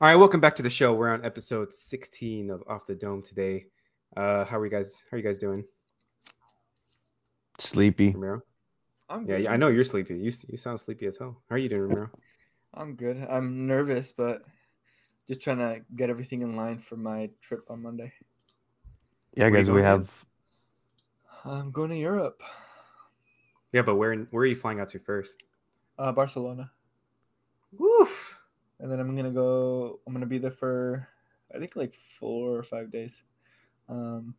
All right, welcome back to the show. We're on episode 16 of Off the Dome today. Uh, how are you guys? How are you guys doing, Sleepy. Ramiro? I'm Yeah, good. yeah, I know you're sleepy. You you sound sleepy as hell. How are you doing, Ramiro? I'm good. I'm nervous, but just trying to get everything in line for my trip on Monday. Yeah, Where guys, we going, man? have I'm going to Europe, Yeah, but where where are you flying out to first? uh, Barcelona, Woof. And then I'm gonna go. I'm gonna be there for I think like four or five days, um,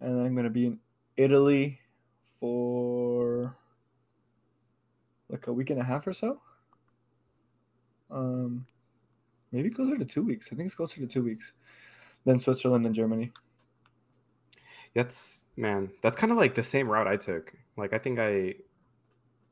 and then I'm gonna be in Italy for like a week and a half or so. Um, maybe closer to two weeks. I think it's closer to two weeks. than Switzerland and Germany. That's man. That's kind of like the same route I took. Like I think I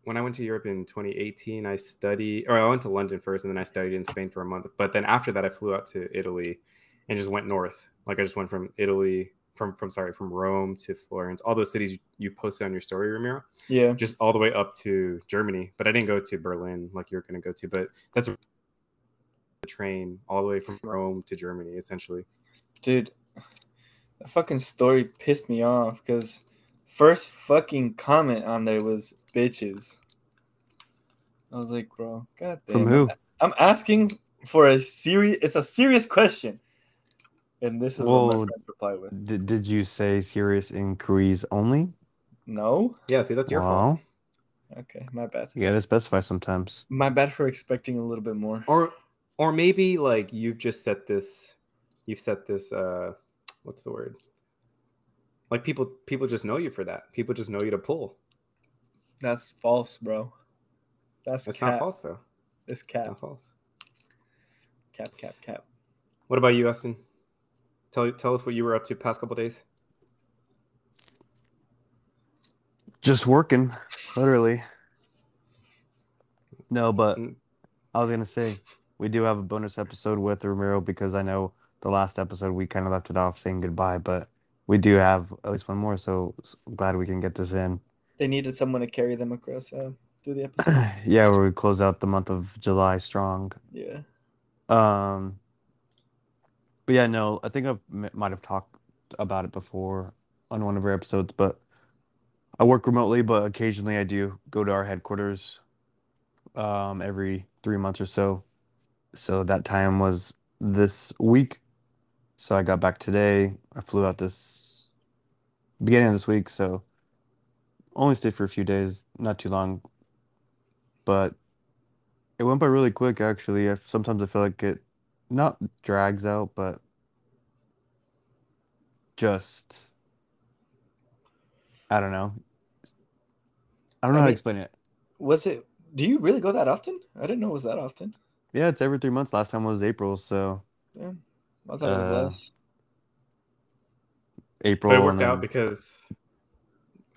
when I went to Europe in 2018, I studied or I went to London first and then I studied in Spain for a month. But then after that I flew out to Italy and just went north. Like I just went from Italy from from sorry, from Rome to Florence. All those cities you posted on your story, Ramiro. Yeah. just all the way up to Germany. But I didn't go to Berlin like you're going to go to. But that's the train all the way from Rome to Germany, essentially. Dude, that fucking story pissed me off because first fucking comment on there was bitches. I was like, bro, god damn. From who? I'm asking for a serious it's a serious question. And this is what Whoa. my friend replied with. Did, did you say serious inquiries only? No? Yeah, see, that's your fault. Okay, my bad. you gotta specify sometimes. My bad for expecting a little bit more. Or or maybe like you've just set this you've set this uh what's the word? Like people people just know you for that. People just know you to pull. That's false, bro. That's That's cap. not false though. It's It's cap. not false. Cap, cap, cap. What about you, Austin? Tell tell us what you were up to past couple days. Just working, literally. No, but Mm. I was gonna say we do have a bonus episode with Ramiro because I know the last episode we kind of left it off saying goodbye, but we do have at least one more, so s- glad we can get this in. They needed someone to carry them across uh, through the episode. yeah, where we close out the month of July strong. yeah. Um, but yeah, no, I think I m- might have talked about it before on one of our episodes, but I work remotely, but occasionally I do go to our headquarters um, every three months or so. So that time was this week. So I got back today. I flew out this beginning of this week, so only stayed for a few days, not too long, but it went by really quick, actually. I, sometimes I feel like it not drags out, but just I don't know. I don't know I how to explain it. Was it? Do you really go that often? I didn't know it was that often. Yeah, it's every three months. Last time was April, so Yeah, I thought it was Uh, less. April But it and worked out then because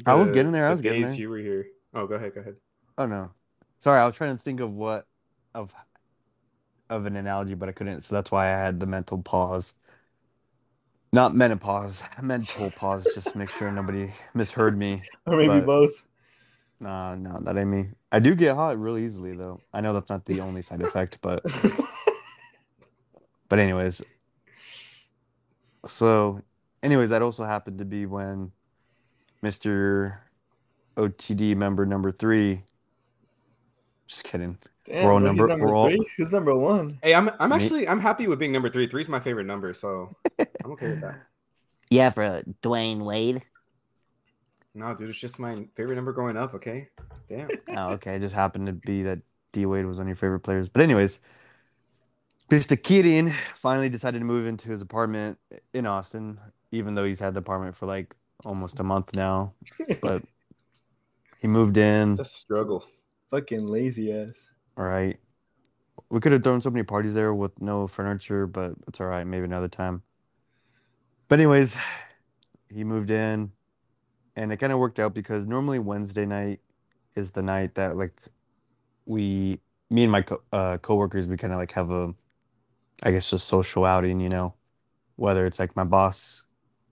I was getting there, I the was getting days there. you were here. Oh, go ahead, go ahead. oh no, sorry, I was trying to think of what of of an analogy, but I couldn't, so that's why I had the mental pause. Not menopause, mental pause, just to make sure nobody misheard me. Or maybe but- both. No, no, that ain't me. I do get hot really easily though. I know that's not the only side effect, but but anyways. So, anyways, that also happened to be when Mr. OTD member number three. Just kidding. Damn, We're all bro, number- he's number we're all- three. Who's number one? Hey, I'm I'm actually I'm happy with being number three. Three's my favorite number, so I'm okay with that. Yeah, for Dwyane Wade. No, dude, it's just my favorite number growing up. Okay, damn. Oh, okay. It just happened to be that D Wade was one of your favorite players. But anyways, Mr. Kirin finally decided to move into his apartment in Austin, even though he's had the apartment for like almost a month now. But he moved in. It's a struggle. Fucking lazy ass. All right. We could have thrown so many parties there with no furniture, but it's all right. Maybe another time. But anyways, he moved in, and it kind of worked out because normally Wednesday night is the night that like we, me and my co uh, coworkers, we kind of like have a, I guess just social outing, you know, whether it's like my boss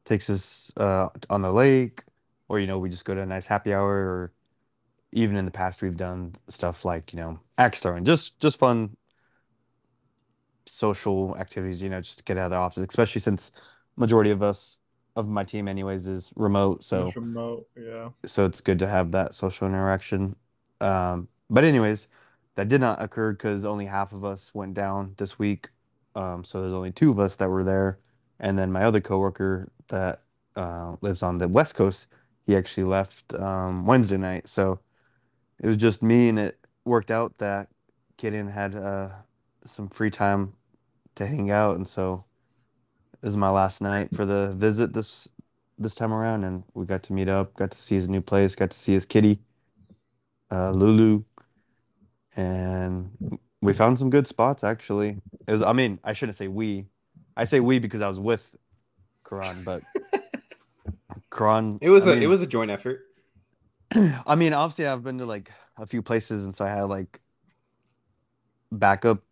takes us uh on the lake, or you know we just go to a nice happy hour, or even in the past we've done stuff like you know axe throwing just just fun social activities, you know, just to get out of the office, especially since majority of us of my team anyways is remote. So Just remote, yeah. so it's good to have that social interaction. Um, but anyways, that did not occur because only half of us went down this week. Um, so there's only two of us that were there, and then my other coworker that uh, lives on the West Coast, he actually left um, Wednesday night. So it was just me, and it worked out that Gideon had uh, some free time to hang out, and so this is my last night for the visit this this time around, and we got to meet up, got to see his new place, got to see his kitty, uh, Lulu, and we found some good spots. Actually, it was. I mean, I shouldn't say we. I say we because I was with Karan, but Karan. It was I a it was a joint effort. I mean, obviously, I've been to like a few places, and so I had like backup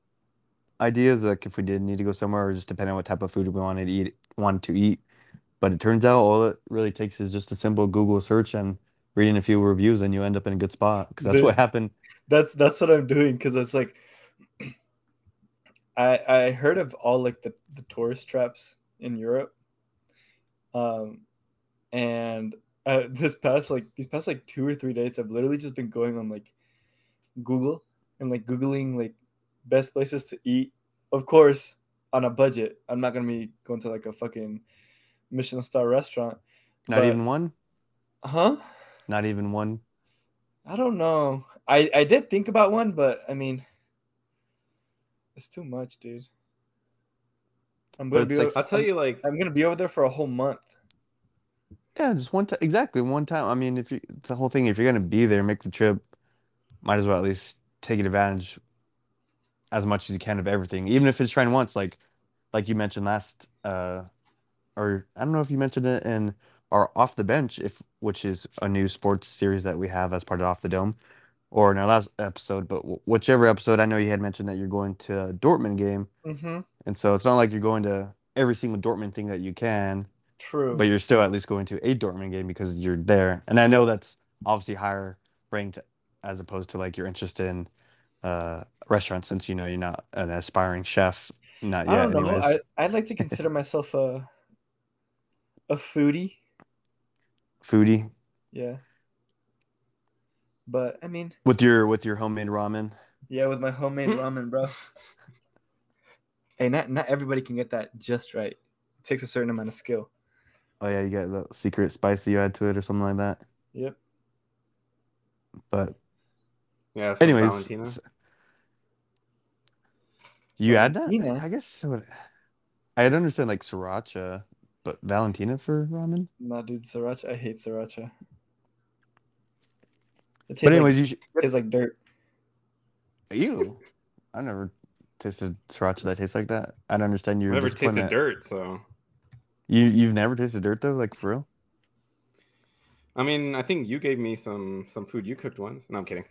ideas, like if we did need to go somewhere, or just depending on what type of food we wanted to eat, wanted to eat. But it turns out all it really takes is just a simple Google search and reading a few reviews, and you end up in a good spot. Because that's Dude. what happened. That's that's what I'm doing because it's like I I heard of all like the the tourist traps in Europe, um, and uh, this past like these past like two or three days, I've literally just been going on like Google and like googling like best places to eat. Of course, on a budget. I'm not gonna be going to like a fucking Michelin star restaurant, Not But- even one. huh? Not even one. I don't know. I I did think about one, but I mean, it's too much, dude. I'm gonna be. it's like- o- I'll tell I'm- you, like I'm gonna be over there for a whole month. Yeah, just one time. Exactly one time. I mean, if you it's the whole thing, if you're gonna be there, make the trip. Might as well at least take advantage as much as you can of everything, even if it's trying once. Like, like you mentioned last, uh, or I don't know if you mentioned it in our off the bench, if which is a new sports series that we have as part of Off the Dome, or in our last episode. But wh- whichever episode, I know you had mentioned that you're going to a Dortmund game, Mm-hmm. and so it's not like you're going to every single Dortmund thing that you can True. but you're still at least going to a Dortmund game because you're there. And I know that's obviously higher ranked as opposed to like you're interested in uh restaurants since you know you're not an aspiring chef. Not yet I don't know. anyways. I I'd like to consider myself a a foodie. Foodie Yeah. But I mean, with your with your homemade ramen. yeah, with my homemade hmm. ramen, bro. Hey, not not everybody can get that just right. It takes a certain amount of skill. Oh yeah, you got the secret spice that you add to it or something like that. Yep. But yeah. So anyways, Valentina. s- you add that? Valentina? I guess I would. I'd understand like sriracha, but Valentina for ramen. Nah, dude, sriracha. I hate sriracha. It But anyways, you should. like, tastes like dirt. Ew. I never tasted sriracha that tastes like that. I don't understand your I've never disappointment. tasted dirt, so You you've never tasted dirt though, like for real? I mean, I think you gave me some some food you cooked once. No, I'm kidding.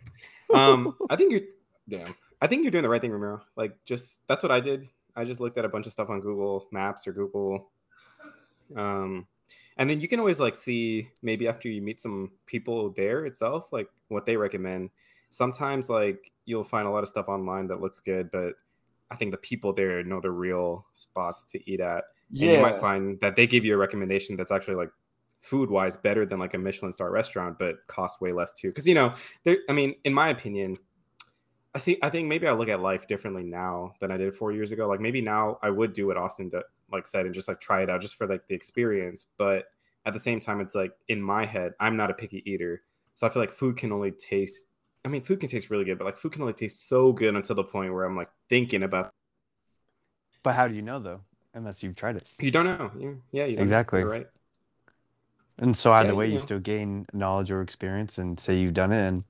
Um, I think you're damn. I think you're doing the right thing, Ramiro. Like, just that's what I did. I just looked at a bunch of stuff on Google Maps or Google, um, and then you can always like see maybe after you meet some people there itself, like what they recommend. Sometimes like you'll find a lot of stuff online that looks good, but I think the people there know the real spots to eat at. And you might find that they give you a recommendation that's actually like food wise better than like a Michelin star restaurant, but costs way less too. Because you know, there. I mean, in my opinion, I see. I think maybe I look at life differently now than I did four years ago. Like maybe now I would do what Austin did, like said and just like try it out just for like the experience. But at the same time, it's like in my head, I'm not a picky eater, so I feel like food can only taste. I mean, food can taste really good, but like food can only taste so good until the point where I'm like thinking about. But how do you know though? Unless you've tried it. You don't know. You- Yeah, you don't know. Exactly. You're right. And so either Yeah, way, you you still gain knowledge or experience and say you've done it. And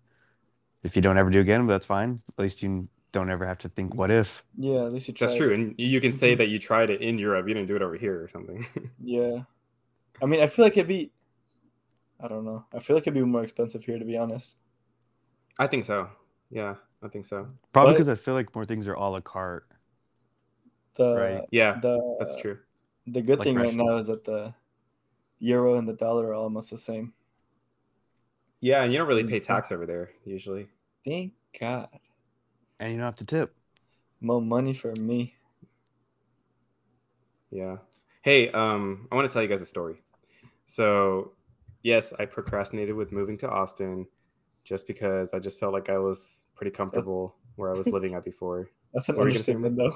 if you don't ever do again, that's fine. At least you don't ever have to think, what if? Yeah, at least you tried. That's it. true, and you can say Mhm. that you tried it in Europe. You didn't do it over here or something. Yeah. I mean, I feel like it'd be. I don't know. I feel like it'd be more expensive here, to be honest. I think so. Yeah, I think so. Probably because I feel like more things are a la carte. The Right. Yeah, the that's true. The good Like thing right now is that the euro and the dollar are almost the same. Yeah, and you don't really pay Mhm. tax over there usually. Thank God. And you don't have to tip. More money for me. Yeah. Hey, um, I want to tell you guys a story. So, yes, I procrastinated with moving to Austin just because I just felt like I was pretty comfortable where I was living at before. That's an you understatement, though.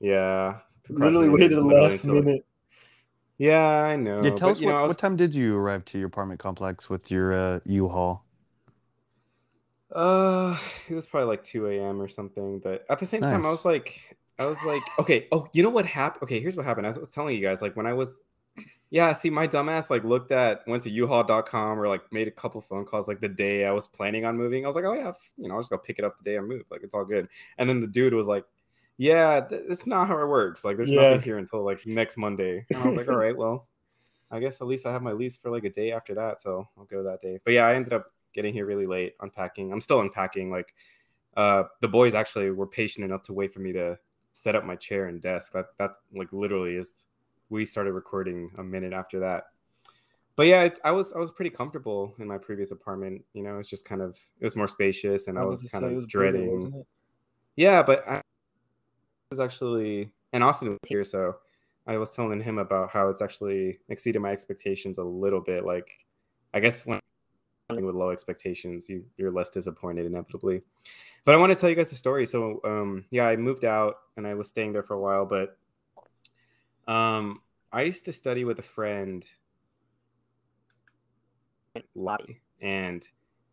Yeah. Literally waited the last until- minute. Yeah, I know. yeah, tell but, us you what, know, was- what time did you arrive to your apartment complex with your uh, U-Haul? Uh, it was probably like 2 a.m. or something. But at the same time, I was like, I was like, okay, oh, you know what happened? Okay, here's what happened. I was telling you guys, like when I was, yeah, see, my dumbass like looked at, went to uhaul.com or like made a couple phone calls like the day I was planning on moving. I was like, oh yeah, f- you know, I'll just go pick it up the day I move. Like it's all good. And then the dude was like, yeah, th- it's not how it works. Like there's Yeah. nothing here until like next Monday. And I was like, all right, well, I guess at least I have my lease for like a day after that, so I'll go that day. But yeah, I ended up getting here really late, unpacking. I'm still unpacking. Like, uh, the boys actually were patient enough to wait for me to set up my chair and desk. That that like literally is. We started recording a minute after that. But yeah, it's, I was I was pretty comfortable in my previous apartment. You know, it's just kind of it was more spacious, and I, was was kind of was dreading. it? Yeah, but I was actually, and Austin was here, so I was telling him about how it's actually exceeded my expectations a little bit. Like, I guess when with low expectations, you you're less disappointed inevitably. But I want to tell you guys a story. So, um, yeah, I moved out and I was staying there for a while, but um, I used to study with a friend lobby and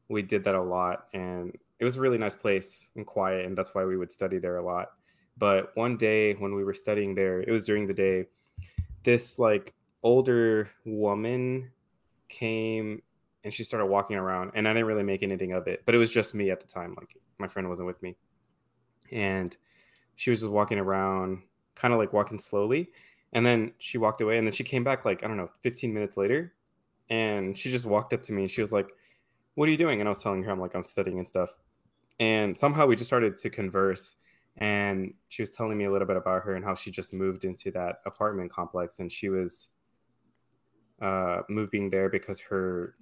we did that a lot and it was a really nice place and quiet and that's why we would study there a lot but one day when we were studying there it was during the day this like older woman came and she started walking around and i didn't really make anything of it but it was just me at the time like my friend wasn't with me. And she was just walking around kind of like walking slowly and then she walked away and then she came back like i don't know 15 minutes later and she just walked up to me and she was like what are you doing? And i was telling her i'm like i'm studying and stuff. And somehow we just started to converse and she was telling me a little bit about her and how she just moved into that apartment complex and she was uh, moving there because her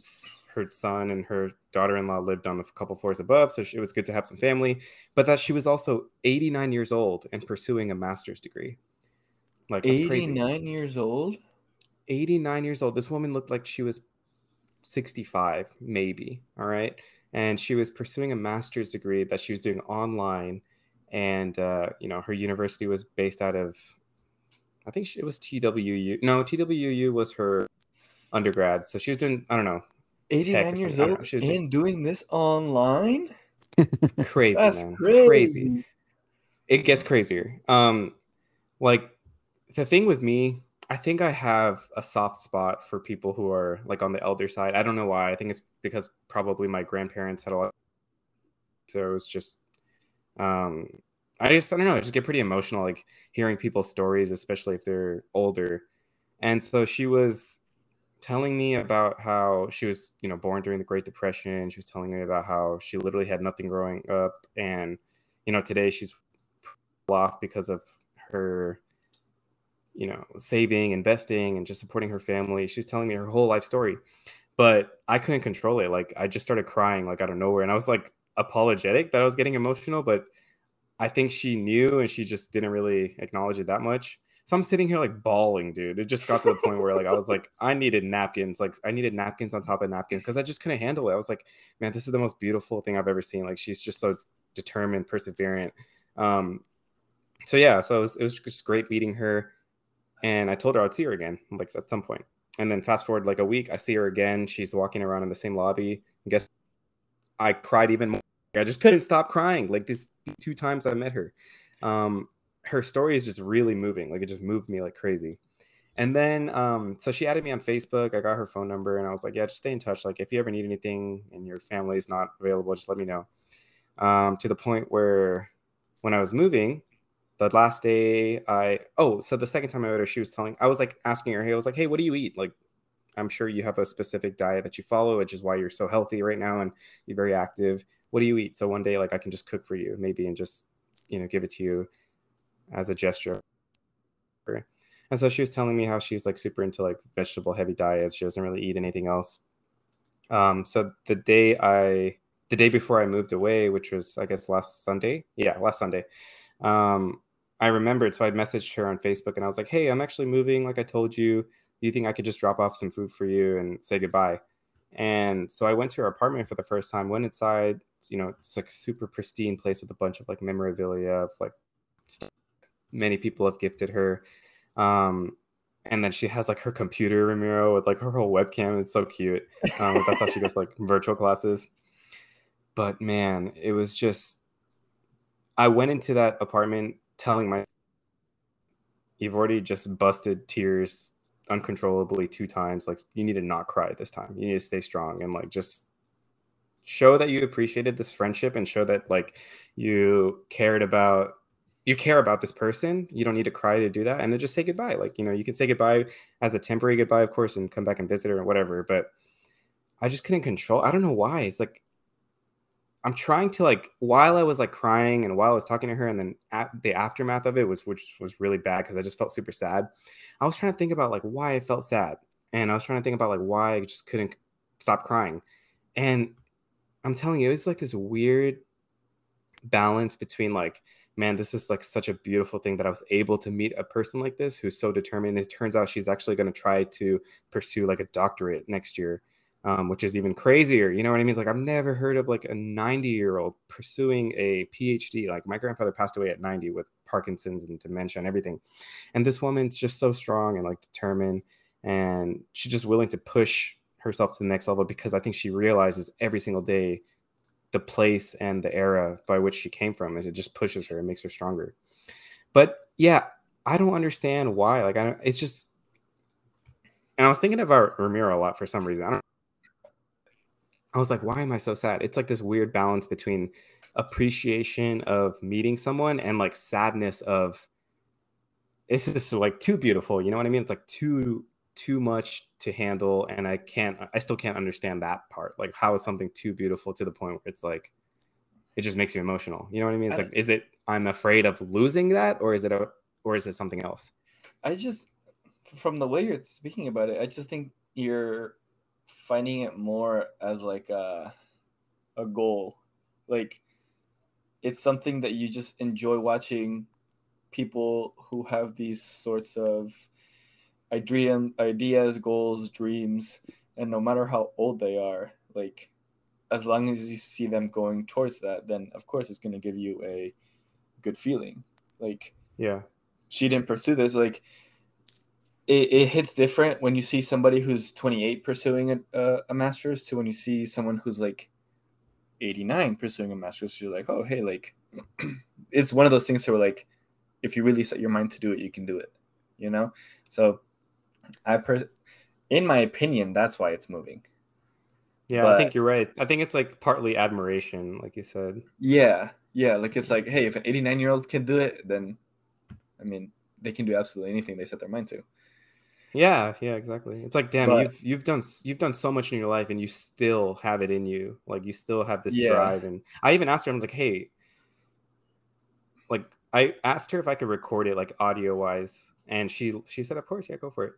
her son and her daughter-in-law lived on a couple floors above so she, it was good to have some family but that she was also 89 years old and pursuing a master's degree like 89 years old? 89 years old. This woman looked like she was 65, maybe. All right. And she was pursuing a master's degree that she was doing online. And, uh, you know, her university was based out of, I think it was TWU. No, TWU was her undergrad. So she was doing, I don't know, 89 years. Know. old She was doing- and doing this online? crazy, That's man. crazy. crazy. it gets crazier. Um, like the thing with me, I think I have a soft spot for people who are like on the elder side. I don't know why. I think it's because probably my grandparents had a lot. So it was just, um, I just I don't know. I just get pretty emotional like hearing people's stories, especially if they're older. And so she was telling me about how she was, you know, born during the Great Depression. She was telling me about how she literally had nothing growing up, and you know, today she's off because of her you know saving investing and just supporting her family. She was telling me her whole life story but i couldn't control it. Like i just started crying like out of nowhere. And i was like apologetic that i was getting emotional but i think she knew and she just didn't really acknowledge it that much so i'm sitting here like bawling dude it just got to the point where like i was like i needed napkins like i needed napkins on top of napkins because i just couldn't handle it i was like man this is the most beautiful thing i've ever seen like she's just so determined perseverant um so yeah so it was, it was just great meeting her and I told her I'd see her again, like at some point. And then fast forward like a week, I see her again. She's walking around in the same lobby. And guess I cried even more. I just couldn't stop crying. Like these two times I met her. Um, her story is just really moving. Like it just moved me like crazy. And then um, so she added me on Facebook. I got her phone number and I was like, yeah, just stay in touch. Like if you ever need anything and your family is not available, just let me know. Um, to the point where when I was moving, the last day I oh, so the second time I met her, she was telling I was like asking her, hey, I was like, hey, what do you eat? Like, I'm sure you have a specific diet that you follow, which is why you're so healthy right now and you're very active. What do you eat? So one day, like, I can just cook for you, maybe, and just you know give it to you as a gesture. And so she was telling me how she's like super into like vegetable heavy diets. She doesn't really eat anything else. Um, so the day I, the day before I moved away, which was I guess last Sunday, yeah, last Sunday, um, I remembered, so I messaged her on Facebook and I was like, "Hey, I'm actually moving. Like I told you. Do you think I could just drop off some food for you and say goodbye?" And so I went to her apartment for the first time. Went inside. You know, it's like super pristine place with a bunch of like memorabilia of like stuff many people have gifted her. Um, and then she has like her computer Ramiro with like her whole webcam. It's so cute. Um, that's how she goes like virtual classes. But man, it was just I went into that apartment telling my you've already just busted tears uncontrollably two times. Like you need to not cry this time. You need to stay strong and like just show that you appreciated this friendship and show that like you cared about you care about this person. You don't need to cry to do that. And then just say goodbye. Like, you know, you can say goodbye as a temporary goodbye, of course, and come back and visit her or whatever. But I just couldn't control. I don't know why. It's like I'm trying to like while I was like crying and while I was talking to her, and then at the aftermath of it was which was really bad because I just felt super sad. I was trying to think about like why I felt sad, and I was trying to think about like why I just couldn't stop crying. And I'm telling you, it's like this weird balance between like man, this is like such a beautiful thing that I was able to meet a person like this who's so determined. It turns out she's actually going to try to pursue like a doctorate next year, um, which is even crazier. You know what I mean? Like I've never heard of like a 90 year old pursuing a PhD. Like my grandfather passed away at 90 with Parkinson's and dementia and everything. And this woman's just so strong and like determined, and she's just willing to push herself to the next level because I think she realizes every single day the place and the era by which she came from and it just pushes her and makes her stronger. But yeah i don't understand why like i don't it's just and i was thinking about ramiro a lot for some reason. I don't i was like why am i so sad? It's like this weird balance between appreciation of meeting someone and like sadness of it's just like too beautiful you know what i mean? It's like too too much to handle and i can't i still can't understand that part. Like how is something too beautiful to the point where it's like it just makes you emotional you know what i mean? It's I, like is it i'm afraid of losing that or is it a or is it something else? I just from the way you're speaking about it i just think you're finding it more as like a a goal. Like it's something that you just enjoy watching people who have these sorts of dream ideas, goals, dreams, and no matter how old they are, like as long as you see them going towards that, then of course it's going to give you a good feeling. Like, yeah, she didn't pursue this. Like, it, it hits different when you see somebody who's 28 pursuing a, a master's to when you see someone who's like 89 pursuing a master's. You're like, oh, hey, like, it's one of those things where like, if you really set your mind to do it, you can do it, you know? So I per in my opinion, that's why it's moving. Yeah, but, I think you're right. I think it's like partly admiration, like you said. Yeah, yeah. Like it's like, hey, if an 89 year old can do it, then I mean, they can do absolutely anything they set their mind to. Yeah, yeah, exactly. It's like, damn, but, you've you've done you've done so much in your life, and you still have it in you. Like you still have this yeah. drive. And I even asked her, I was like, hey, like I asked her if I could record it, like audio wise, and she she said, of course, yeah, go for it.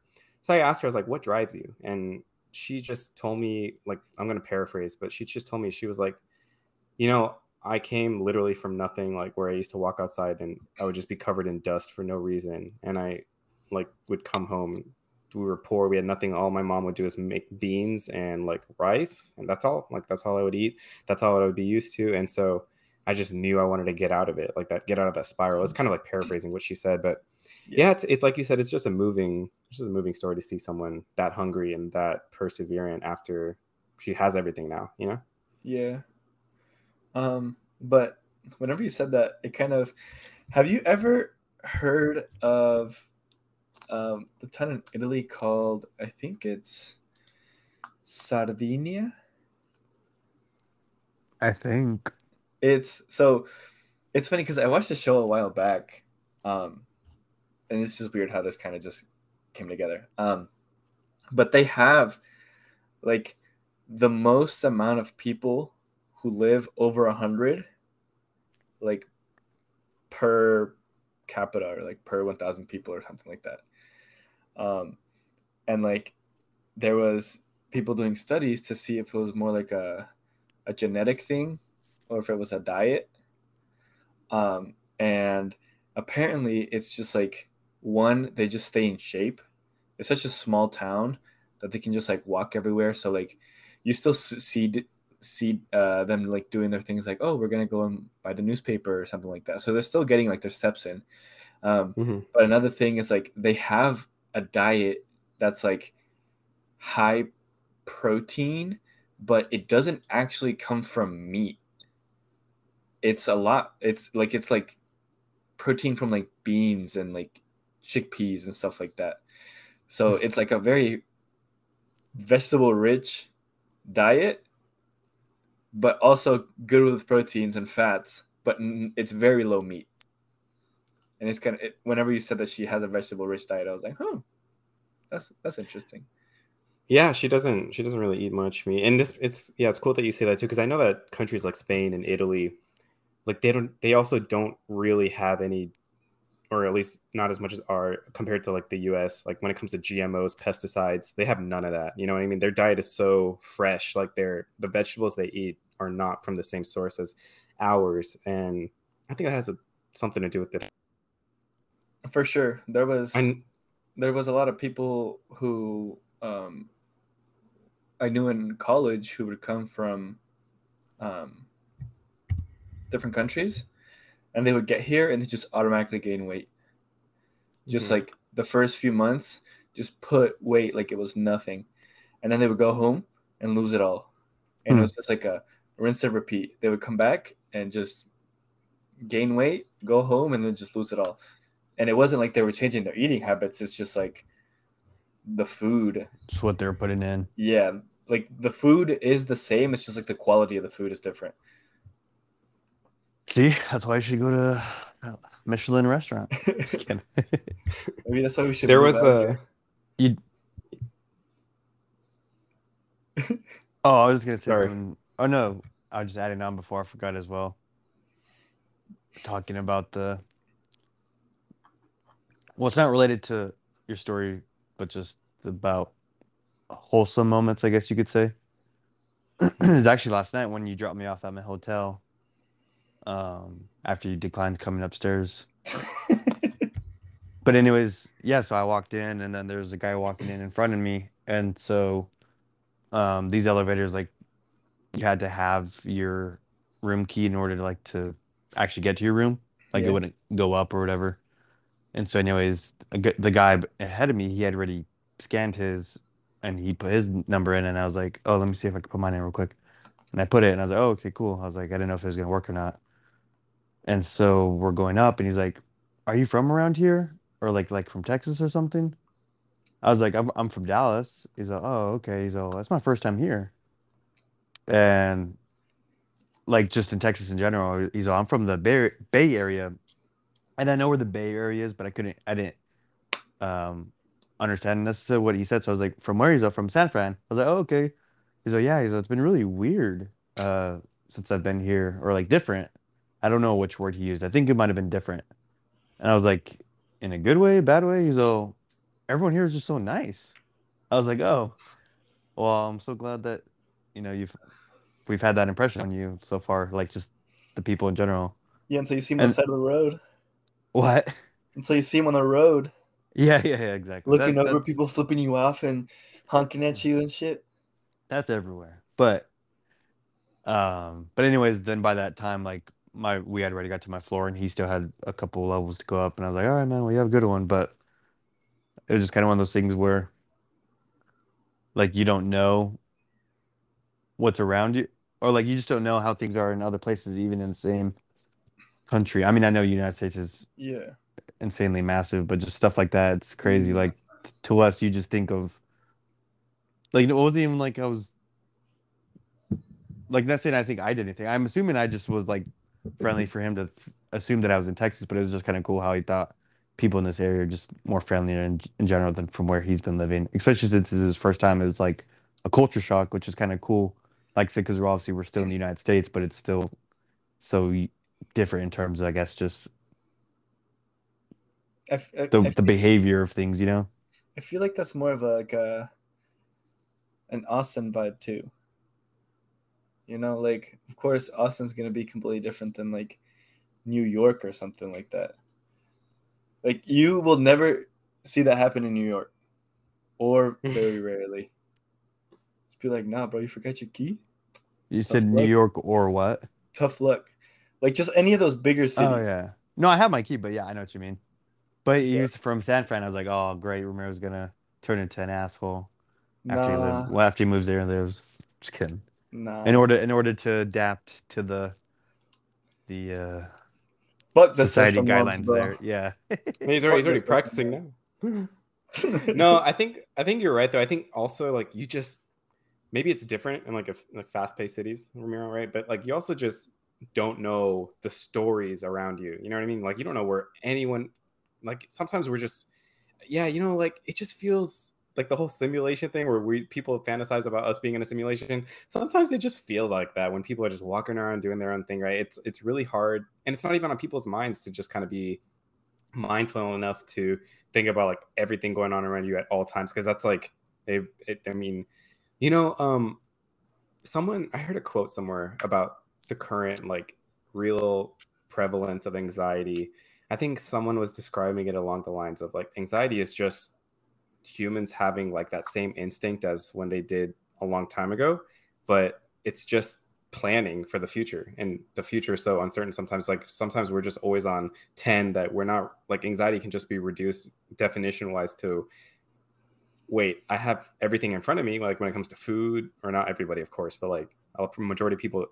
So I asked her, I was like, what drives you? And she just told me, like, I'm going to paraphrase, but she just told me, she was like, you know, I came literally from nothing, like where I used to walk outside and I would just be covered in dust for no reason. And I like would come home. We were poor. We had nothing. All my mom would do is make beans and like rice. And that's all. Like, that's all I would eat. That's all I would be used to. And so I just knew I wanted to get out of it, like that, get out of that spiral. It's kind of like paraphrasing what she said, but yeah, yeah it's, it's like you said, it's just a moving, just a moving story to see someone that hungry and that perseverant after she has everything now, you know? Yeah. Um, but whenever you said that, it kind of, have you ever heard of um, the town in Italy called, I think it's Sardinia? I think it's so it's funny because I watched the show a while back, um, and it's just weird how this kind of just came together. Um, but they have like the most amount of people who live over a hundred, like per capita or like per 1000 people or something like that um and like there was people doing studies to see if it was more like a a genetic thing or if it was a diet um and apparently it's just like one they just stay in shape. It's such a small town that they can just like walk everywhere. So like you still see see uh, them like doing their things like oh we're gonna go and buy the newspaper or something like that. So they're still getting like their steps in. Um, Mhm. but another thing is like they have a diet that's like high protein, but it doesn't actually come from meat. It's a lot. It's like it's like protein from like beans and like chickpeas and stuff like that. So it's like a very vegetable rich diet, but also good with proteins and fats, but it's very low meat. And it's kind of it, whenever you said that she has a vegetable rich diet, I was like, huh, that's that's interesting. Yeah, she doesn't. She doesn't really eat much meat, and this it's yeah, it's cool that you say that too, because I know that countries like Spain and Italy, like they don't, they also don't really have any, or at least not as much as our compared to like the U.S. Like when it comes to GMOs, pesticides, they have none of that. You know what I mean? Their diet is so fresh. Like their the vegetables they eat are not from the same source as ours, and I think that has a, something to do with it. For sure, there was And there was a lot of people who um, I knew in college who would come from um, different countries, and they would get here and they just automatically gain weight. Just Mhm. like the first few months, just put weight like it was nothing, and then they would go home and lose it all, and it Hmm. was just like a rinse and repeat. They would come back and just gain weight, go home, and then just lose it all. And it wasn't like they were changing their eating habits. It's just like the food. Just what they're putting in. Yeah, like the food is the same. It's just like the quality of the food is different. See, that's why you should go to a Michelin restaurant. Just kidding. Maybe that's why we should. there was a you. Oh, I was gonna say Sorry. something. Oh no, I was just adding on before I forgot as well. Talking about the. Well, it's not related to your story, but just about wholesome moments, I guess you could say. it's actually last night when you dropped me off at my hotel. Um, after you declined coming upstairs. But anyways, yeah, so I walked in and then there's a guy walking in in front of me. And so um these elevators like you had to have your room key in order to like to actually get to your room. Like Yeah. it wouldn't go up or whatever. And so anyways, the guy ahead of me, he had already scanned his and he put his number in and I was like, "Oh, let me see if I can put mine in real quick." And I put it and I was like, "Oh, okay, cool." I was like, I didn't know if it was going to work or not. And so we're going up and he's like, "Are you from around here?" or like like from Texas or something. I was like, I'm I'm from Dallas. He's like, oh, okay. He's like, that's my first time here. And like just in Texas in general, he's like, I'm from the Bay Bay Area, and I know where the Bay Area is, but I couldn't, I didn't um understand necessarily what he said. So I was like, from where? He's like, from San Fran. I was like, oh, okay. He's like, yeah. He's like, it's been really weird uh since I've been here, or like different. I don't know which word he used. I think it might have been different. And I was like, in a good way, bad way. He's all, everyone here is just so nice. I was like, oh, well, I'm so glad that, you know, you've, we've had that impression on you so far, like just the people in general. yeah, until you see him on the side of the road. What? Until you see him on the road, Yeah, yeah, yeah, exactly. looking That- over, people flipping you off and honking at you and shit. that's everywhere. But, um, but anyways, then by that time, like my, we had already got to my floor and he still had a couple levels to go up. And I was like, all right, man, well, you have a good one. But it was just kind of one of those things where, like, you don't know what's around you, or like you just don't know how things are in other places, even in the same country. I mean, I know United States is Yeah. insanely massive, but just stuff like that, it's crazy. Mhm. Like t- to us, you just think of like it wasn't even like I was like not saying I think I did anything. I'm assuming I just was like friendly for him to th- assume that I was in Texas, but it was just kind of cool how he thought people in this area are just more friendly in, in general than from where he's been living, especially since this is his first time. It was like a culture shock, which is kind of cool. Like I said, because we're obviously we're still in the United States, but it's still so different in terms, of, I guess, just I, f- I- the I the behavior of things, you know. I feel like that's more of a, like a an Austin vibe too. You know, like of course Austin's gonna be completely different than like New York or something like that. Like you will never see that happen in New York, or very rarely. Just be like, nah, bro, you forgot your key. You said luck. New York or what? Tough luck. Like just any of those bigger oh, cities. Oh yeah. No, I have my key, but yeah, I know what you mean. But Yeah. you from San Fran, I was like, oh great, Ramiro's gonna turn into an asshole after he lives. Well, after he moves there and lives. Just kidding. Nah. In order, in order to adapt to the the uh, Fuck the society guidelines there. Yeah. He's already, he's already practicing now. no, I think I think you're right though. I think also like you just maybe it's different in like a like fast paced cities, Ramiro, right? But like you also just don't know the stories around you. You know what I mean? Like you don't know where anyone like sometimes we're just yeah, you know, like it just feels like the whole simulation thing where we people fantasize about us being in a simulation. Sometimes it just feels like that when people are just walking around doing their own thing, right? It's it's really hard and it's not even on people's minds to just kind of be mindful enough to think about like everything going on around you at all times because that's like it, it i mean you know um someone i heard a quote somewhere about the current like real prevalence of anxiety i think someone was describing it along the lines of like anxiety is just humans having like that same instinct as when they did a long time ago but it's just planning for the future and the future is so uncertain sometimes. Like sometimes we're just always on 10 that we're not like anxiety can just be reduced definition wise to wait i have everything in front of me like when it comes to food or not everybody of course but like a majority of people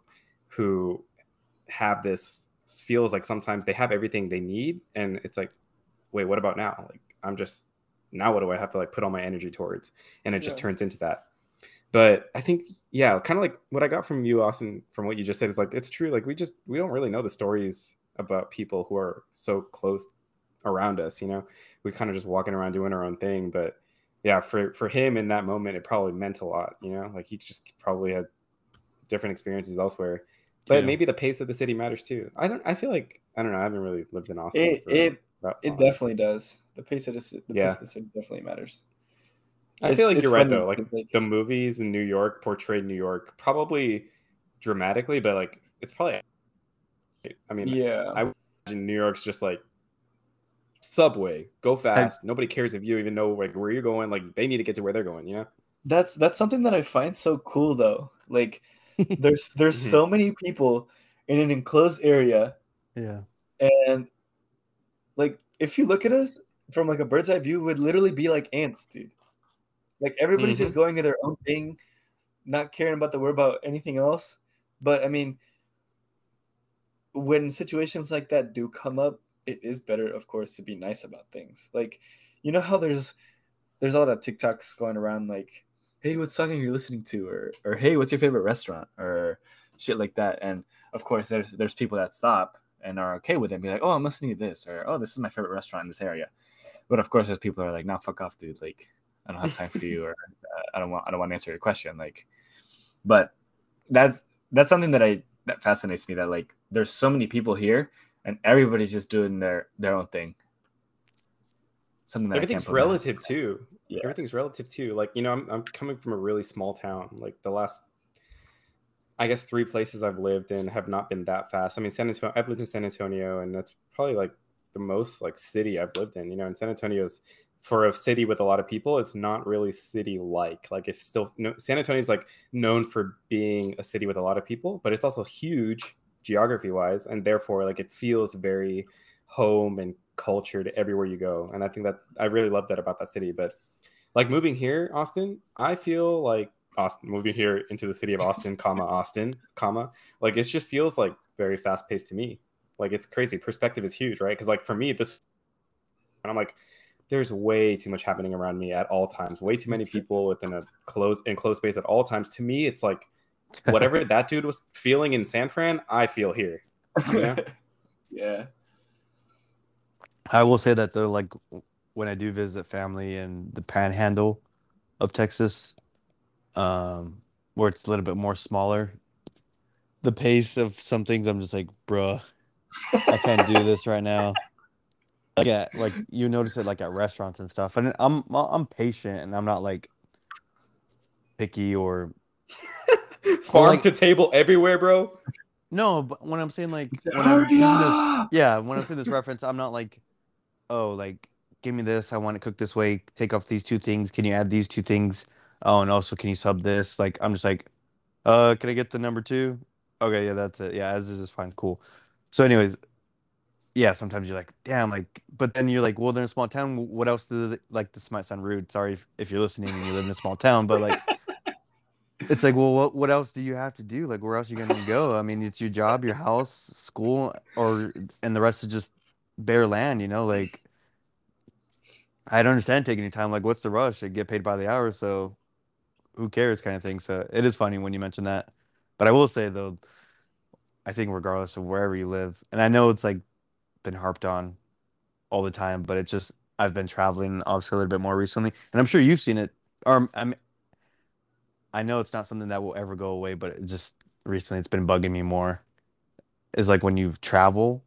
who have this feels like sometimes they have everything they need and it's like wait what about now? Like i'm just now what do i have to like put all my energy towards? And it just Yeah. turns into that. But i think yeah kind of like what i got from you austin from what you just said is like it's true. Like we just we don't really know the stories about people who are so close around us you know? We kind of just walking around doing our own thing. But yeah for for him in that moment it probably meant a lot you know? Like he just probably had different experiences elsewhere. But Yeah. maybe the pace of the city matters too. I don't i feel like i don't know i haven't really lived in austin It it it long. definitely does. The pace of the the Yeah. pace of the city definitely matters. I feel like you're right though. Like because, the movies in New York portrayed New York probably dramatically, but like it's probably. I mean, yeah, I imagine New York's just like subway, go fast. Nobody cares if you even know like where you're going. Like they need to get to where they're going. You know. that's that's something that I find so cool though. Like there's there's Mhm. so many people in an enclosed area yeah. and like if you look at us from like a bird's eye view, would literally be like ants, dude. Like everybody's just mm-hmm. going to their own thing, not caring about the world about anything else. But I mean, when situations like that do come up, it is better, of course, to be nice about things. Like, you know how there's there's a lot of TikToks going around like, hey, what song are you listening to? Or or hey, what's your favorite restaurant? Or shit like that. And of course there's there's people that stop and are okay with it and be like, oh, I'm listening to this, or oh, this is my favorite restaurant in this area. But of course, there's people are like, nah, fuck off, dude. Like, I don't have time for you, or uh, I don't want, I don't want to answer your question. Like, but that's that's something that I that fascinates me. That like, there's so many people here, and everybody's just doing their their own thing. Something that Everything's relative too. Yeah. Everything's relative too. Like you know, I'm I'm coming from a really small town. Like the last, I guess three places I've lived in have not been that fast. I mean, San Antonio. I've lived in San Antonio, and that's probably like the most like city I've lived in. You know, and San Antonio's for a city with a lot of people, it's not really city like. Like if still no, San Antonio is like known for being a city with a lot of people, but it's also huge geography wise, and therefore like it feels very home and cultured everywhere you go. And I think that I really love that about that city. But like moving here, Austin, I feel like Austin moving here into the city of Austin, comma Austin, comma like it just feels like very fast paced to me. Like it's crazy. Perspective is huge, right? Because like for me, this and I'm like, there's way too much happening around me at all times. Way too many people within a closed enclosed space at all times. To me, it's like whatever that dude was feeling in San Fran, I feel here. Yeah. yeah. I will say that though, like when I do visit family in the panhandle of Texas, um, where it's a little bit more smaller, the pace of some things I'm just like, bruh, I can't do this right now. Like, yeah, like you notice it like at restaurants and stuff, and I'm I'm patient and I'm not like picky or Farm like- to table everywhere, bro. no. But when I'm saying like when I'm using this, yeah, when I'm saying this reference, I'm not like, oh, like give me this. I want it cooked this way. Take off these two things. Can you add these two things? Oh, and also can you sub this? Like I'm just like, uh, can I get the number two? Okay, yeah, that's it. Yeah, as is is fine. Cool. So, anyways, yeah, sometimes you're like, damn, like, but then you're like, well, they're in a small town. What else does it like? This might sound rude. Sorry if, if you're listening and you live in a small town, but like, it's like, well, what what else do you have to do? Like, where else are you gonna go? I mean, it's your job, your house, school, or and the rest is just bare land. You know, like, I don't understand taking your time. Like, what's the rush? I get paid by the hour, so who cares, kind of thing. So it is funny when you mention that. But I will say though, I think regardless of wherever you live, and I know it's like been harped on all the time, but it's just I've been traveling obviously a little bit more recently, and I'm sure you've seen it. Or I mean, I know it's not something that will ever go away, but it just recently it's been bugging me more. Is like when you travel,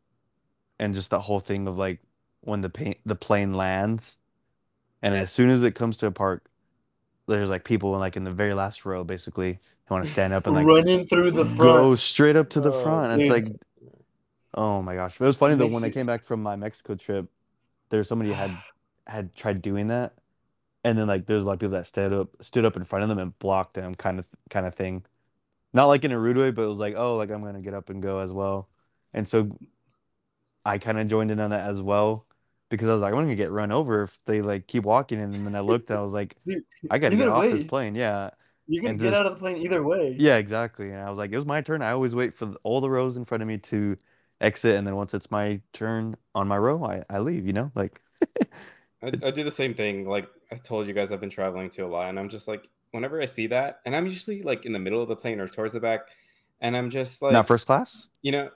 and just the whole thing of like when the pa- the plane lands, and as soon as it comes to a park, there's like people like in the very last row, basically, who want to stand up and like running through the front. go straight up to the Oh, front. And it's like, oh my gosh! It was funny though when I came back from my Mexico trip. There's somebody had had tried doing that, and then like there's a lot of people that stood up stood up in front of them and blocked them, kind of kind of thing. Not like in a rude way, but it was like, oh, like I'm gonna get up and go as well. And so I kind of joined in on that as well because I was like, I'm gonna get run over if they like keep walking. And then I looked, and I was like, Dude, I gotta get either off this plane. Yeah. You can and get just- out of the plane either way. Yeah, exactly. And I was like, it was my turn. I always wait for the- all the rows in front of me to exit, and then once it's my turn on my row, I, I leave, you know? Like, I, I do the same thing. Like I told you guys, I've been traveling to a lot, and I'm just like, whenever I see that, and I'm usually like in the middle of the plane or towards the back, and I'm just like, not first class? you know,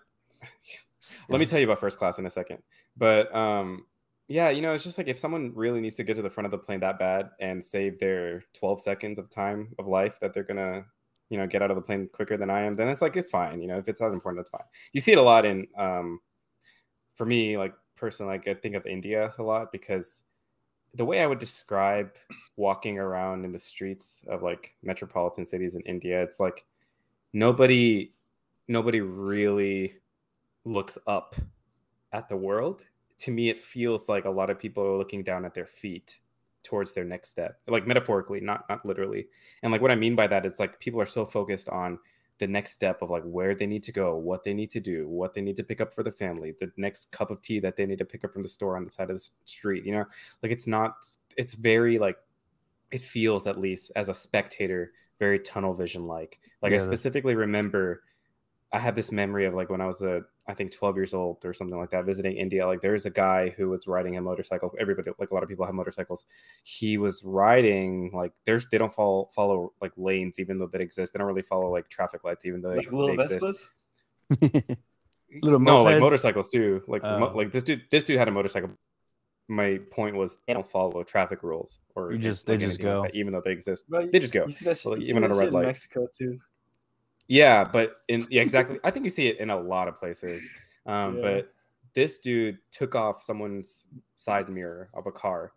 let me tell you about first class in a second. But um, yeah, you know, it's just like if someone really needs to get to the front of the plane that bad and save their 12 seconds of time of life that they're gonna, you know, get out of the plane quicker than I am, then it's like it's fine. You know, if it's not important, that's fine. You see it a lot in um, for me, like personally, like I think of India a lot because the way I would describe walking around in the streets of like metropolitan cities in India, it's like nobody nobody really looks up at the world. To me, it feels like a lot of people are looking down at their feet towards their next step, like metaphorically, not not literally. And like what I mean by that, it's like people are so focused on the next step of like where they need to go, what they need to do, what they need to pick up for the family, the next cup of tea that they need to pick up from the store on the side of the street. You know, like it's not. It's very like it feels at least as a spectator very tunnel vision like. Like Yeah, I specifically remember I have this memory of like when I was a I think 12 years old or something like that visiting India like there is a guy who was riding a motorcycle everybody like a lot of people have motorcycles he was riding like there's they don't follow follow like lanes even though they exist they don't really follow like traffic lights even though they, Like little they exist Vespas. Little no like motorcycles too like mo- Oh. like this dude this dude had a motorcycle my point was they don't follow traffic rules or You any- just- they just anything like go. that, even though they exist Right, they just go You see that, Well, shit- you even see at a red shit in light. Mexico too. Yeah, but in yeah, exactly. I think you see it in a lot of places. Um, Yeah. But this dude took off someone's side mirror of a car,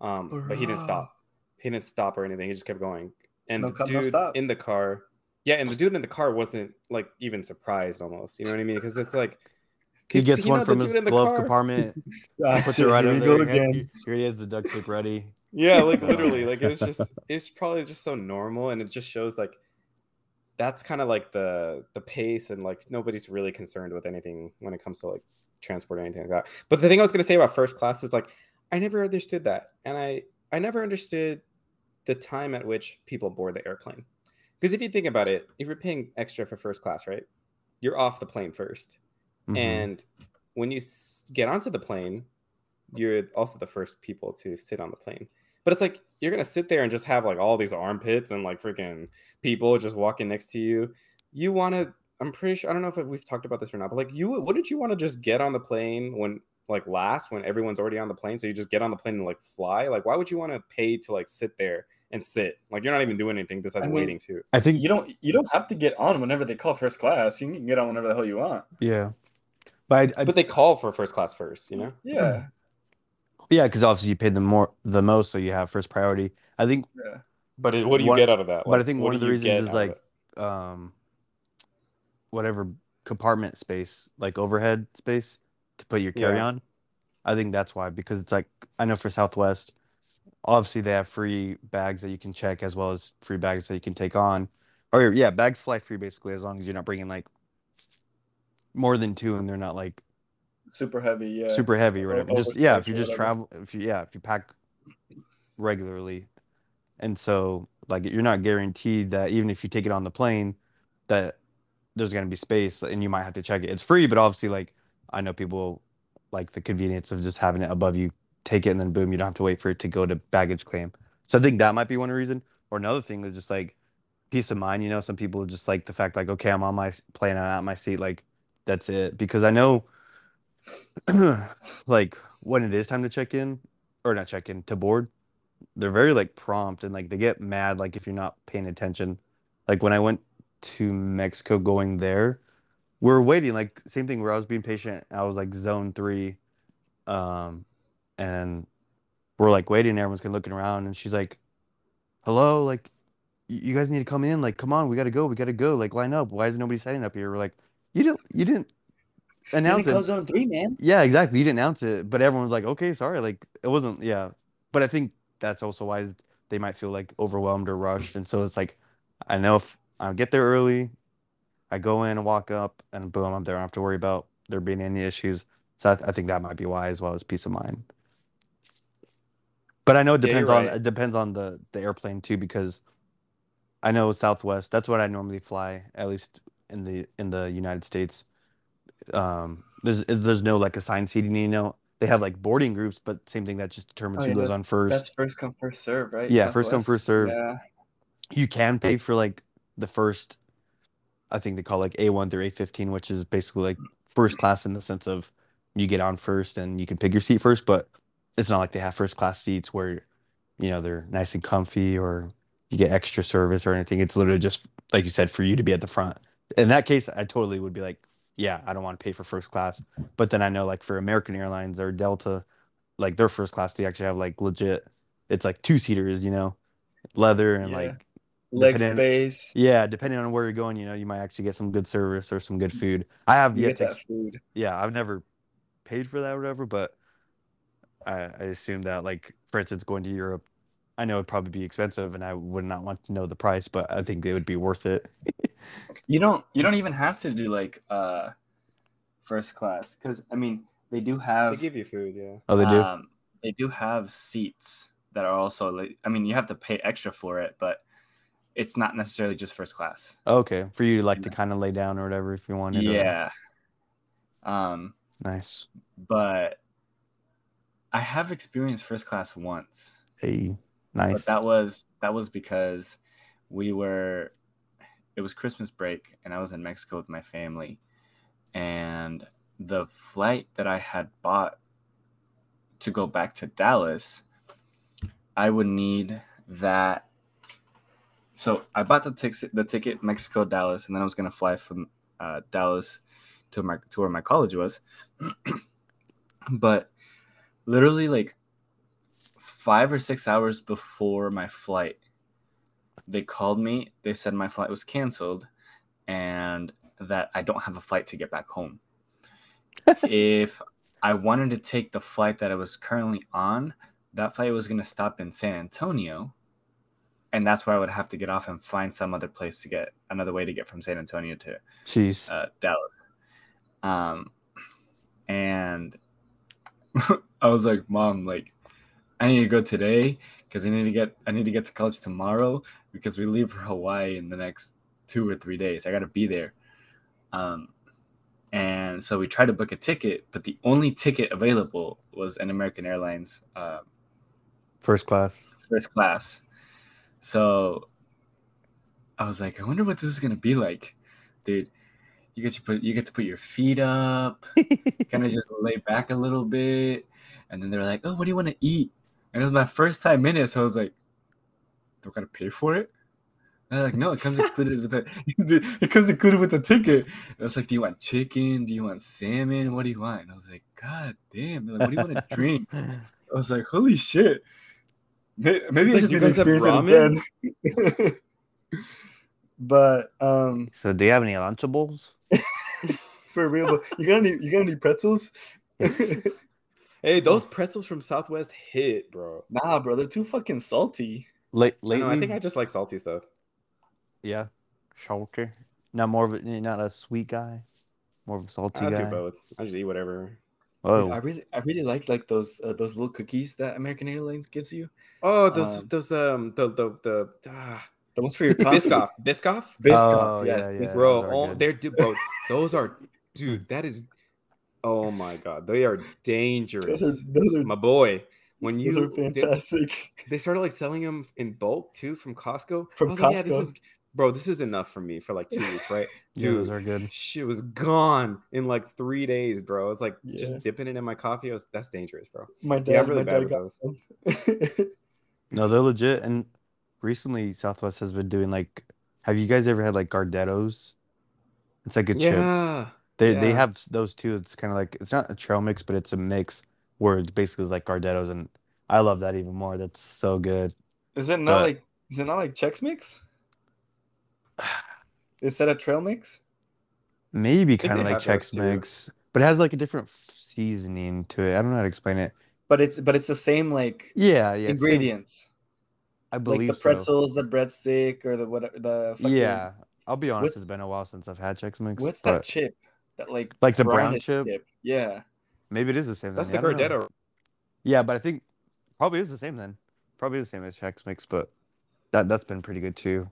um, but he didn't stop. He didn't stop or anything. He just kept going. And No the cop, no dude stop. in the car, yeah, and the dude in the car wasn't like even surprised almost. You know what I mean? Because it's like he "Could gets you one the from his glove car?" compartment, puts it right here over there. Here- again. Here he has the duct tape ready. Yeah, like literally, like it's God. just it's probably just so normal, and it just shows like that's kind of like the the pace, and like nobody's really concerned with anything when it comes to like transport or anything like that. But the thing I was gonna say about first class is like I never understood that, and I I never understood the time at which people board the airplane. Because if you think about it, if you're paying extra for first class, right, you're off the plane 1st Mhm. and when you s- get onto the plane, you're also the first people to sit on the plane. But it's like you're gonna sit there and just have like all these armpits and like freaking people just walking next to you. You want to? I'm pretty sure. I don't know if we've talked about this or not, but like you, wouldn't you want to just get on the plane when like last when everyone's already on the plane? So you just get on the plane and like fly. Like why would you want to pay to like sit there and sit? Like you're not even doing anything besides I mean- waiting to. I think You don't you don't have to get on whenever they call first class. You can get on whenever the hell you want. yeah, but I, I But they call for first class first, you know. Yeah. Yeah, because obviously you paid the more the most, so you have first priority. I think Yeah. But it, what do you One- get out of that? but I think one of the reasons is like um whatever compartment space, like overhead space to put your carry on. I think that's why because it's like I know for Southwest, obviously they have free bags that you can check as well as free bags that you can take on. Or yeah, bags fly free basically as long as you're not bringing like more than two and they're not like Super heavy, yeah. super heavy or Or whatever. Just yeah, if you just travel, if you yeah, if you pack regularly, and so like you're not guaranteed that even if you take it on the plane, that there's gonna be space and you might have to check it. It's free, but obviously like I know people like the convenience of just having it above you, take it and then boom, you don't have to wait for it to go to baggage claim. So I think that might be one reason. Or another thing is just like peace of mind. You know, some people just like the fact like okay, I'm on my plane, I'm at my seat, like that's it. Because I know like when it is time to check in or not check in to board they're very like prompt and like they get mad like if you're not paying attention. Like when i went to mexico going there we are waiting like same thing where i was being patient i was like zone three um and we're like waiting everyone's kind of looking around and she's like hello like you guys need to come in like come on we gotta go we gotta go like line up why is nobody signing up here? We're like you didn't you didn't announce it zone three, man. yeah, exactly. You didn't announce it, but everyone was like, "Okay, sorry." Like it wasn't. Yeah, but I think that's also why they might feel like overwhelmed or rushed, and so it's like, I know if I get there early, I go in and walk up, and boom, I'm there. I don't have to worry about there being any issues. So I, I think that might be why, as well as peace of mind. But I know it Yeah, you're depends on it depends on the the airplane too, because I know Southwest. That's what I normally fly, at least in the in the United States um there's there's no like assigned seating you know they have like boarding groups but same thing that just determines Oh, who yeah, goes on first That's first come, first serve, right? Yeah, first come, first serve. Yeah. you can pay for like the first i think they call like a1 through a15 which is basically like first class in the sense of you get on first and you can pick your seat first but it's not like they have first class seats where you know they're nice and comfy or you get extra service or anything it's literally just like you said for you to be at the front in that case i totally would be like yeah i don't want to pay for first class but then i know like for american airlines or delta like their first class they actually have like legit it's like two seaters you know leather and Yeah. like Leg space. yeah, depending on where you're going, you know, you might actually get some good service or some good food. I have You yet to, food. yeah, I've never paid for that or whatever, but I, I assume that, like, for instance, going to Europe, I know it'd probably be expensive, and I would not want to know the price, but I think it would be worth it. You don't. You don't even have to do like uh, first class because I mean they do have. They give you food, yeah. Oh, they do. Um, they do have seats that are also like. I mean, you have to pay extra for it, but it's not necessarily just first class. okay, for you to like to kind of lay down or whatever if you wanted. or- Yeah. Um, nice. but I have experienced first class once. Hey, but nice. that was that was because we were it was christmas break and i was in mexico with my family. And the flight that i had bought to go back to dallas i would need that. So i bought the ticket the ticket mexico dallas and then i was going to fly from uh, dallas to my to where my college was. But literally like five or six hours before my flight, they called me. They said my flight was canceled and that I don't have a flight to get back home. if I wanted to take the flight that I was currently on, that flight was going to stop in San Antonio. And that's where I would have to get off and find some other place to get another way to get from San Antonio to Jeez. uh, Dallas. Um, and I was like, "Mom, like, I need to go today because I need to get I need to get to college tomorrow because we leave for Hawaii in the next two or three days. I got to be there." Um, and so we tried to book a ticket, but the only ticket available was an American Airlines uh, First class. first class. So I was like, I wonder what this is gonna be like, dude. You get to put you get to put your feet up, kind of just lay back a little bit, and then they're like, "Oh, what do you want to eat?" And it was my first time in it, so I was like, "Do I gotta pay for it?" And they're like, "No, it comes included with the it comes included with the ticket." And it's like, "Do you want chicken? Do you want salmon? What do you want?" And I was like, "God damn!" They're like, "What do you want to drink?" I was like, "Holy shit!" May- Maybe I Like, just you didn't guys experience it again. but um, so, do you have any Lunchables? for real, but you got any? You got any pretzels? Hey, those pretzels from Southwest hit, bro. Nah, bro, they're too fucking salty. Late I, lately, know, I think I just like salty stuff. yeah, salty. Not more of a, not a sweet guy, more of a salty guy. I do both. I just eat whatever. Oh, I really, I really like like those uh, those little cookies that American Airlines gives you. Oh, those Um, those um the the the ah, The ones for your coffee. Biscoff, Biscoff, Biscoff, Oh, yes, yeah, yeah. Bro. those are Oh, they're du- bro. Those are, dude. That is, oh my god, they are dangerous, Those are those are, my boy. When those you are fantastic. they started like selling them in bulk too from Costco. From was like, yeah, this Costco. is, bro, this is enough for me for like two weeks, right? yeah, those are good. Shit was gone in like three days, bro. I was like Yeah. just dipping it in my coffee. I was that's dangerous, bro. My dad, Yeah, really my bad dad with got those. No, they're legit. And recently, Southwest has been doing like. Have you guys ever had like Gardettos? It's like a chip. Yeah, They they have those too. It's kind of like it's not a trail mix, but it's a mix where it's basically like Gardettos, and I love that even more. That's so good. is it not But- like is it not like Chex Mix? Is that a trail mix? Maybe kind of like Chex. Mix, but it has like a different f- seasoning to it. I don't know how to explain it. But it's but it's the same like Yeah, yeah. same- ingredients. I Like believe the so. pretzels, the breadstick, or the whatever the fucking, Yeah, I'll be honest. What's- It's been a while since I've had Chex Mix. What's that chip? That like Like the brown brownish chip? Yeah. Maybe it is the same. that's then. the yeah, I don't know. Gardetto. Yeah, but I think probably is the same then. Probably the same as Chex Mix, but that that's been pretty good too.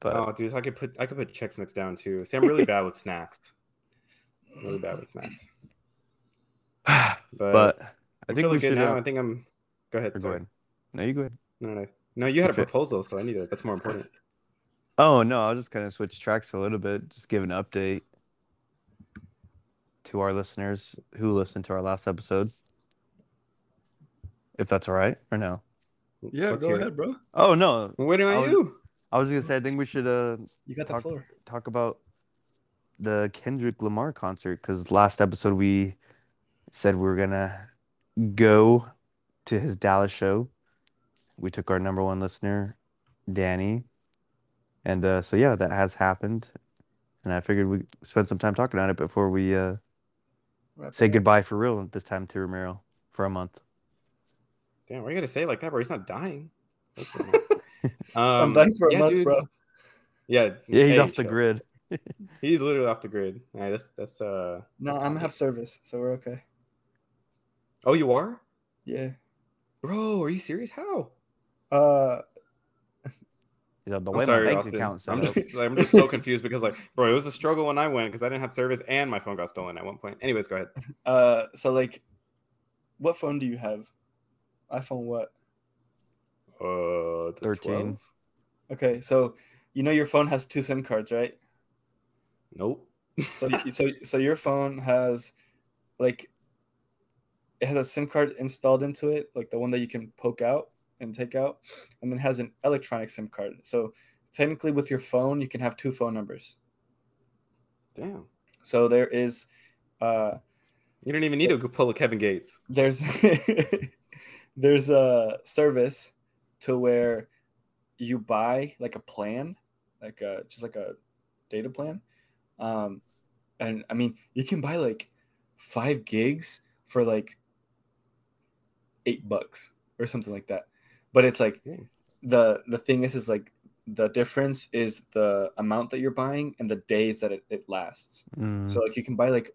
But Oh, dude, I could put I could put Chex Mix down too. See, I'm really bad with snacks. Really bad with snacks. But, but I think we should. now. Uh, I think I'm. Go ahead. go sorry. ahead. No, you go ahead. No, no, no. You had a proposal, so I need it. That's more important. Oh no, I'll just kind of switch tracks a little bit. Just give an update to our listeners who listened to our last episode. If that's all right or no? Yeah, Let's go hear it. ahead, bro. Oh no, I'm waiting I on was- you. I was gonna say I think we should uh You got the floor. talk about the Kendrick Lamar concert because last episode we said we were gonna go to his Dallas show. We took our number one listener, Danny, and uh, so yeah, that has happened. And I figured we would spend some time talking on it before we uh, Wrap say goodbye for real this time to Ramiro for a month. Damn, why you gotta say it like that, bro? He's not dying. um, I'm dying for a yeah, month, dude. bro. Yeah, Yeah, he's hey, off the chill. grid. He's literally off the grid. Yeah, that's that's uh. No, that's I'm gonna have service, so we're okay. Oh, you are, Yeah. bro? Are you serious? How? Uh, He's on the I'm way sorry, my bank Austin. account I'm just like, I'm just so confused because like, bro, it was a struggle when I went because I didn't have service and my phone got stolen at one point. Anyways, go ahead. uh, so like, what phone do you have? iPhone what? Uh, the 13. 12? Okay, so you know your phone has two SIM cards, right? Nope. So so so your phone has like it has a SIM card installed into it, like the one that you can poke out and take out, and then has an electronic SIM card. So technically, with your phone, you can have two phone numbers. Damn. So there is, uh, You don't even need to pull a Kevin Gates. there's there's a service to where you buy like a plan, like a just like a data plan, um, and I mean you can buy like five gigs for like eight bucks or something like that. But it's like the the thing is is like the difference is the amount that you're buying and the days that it, it lasts. Mm. So like you can buy like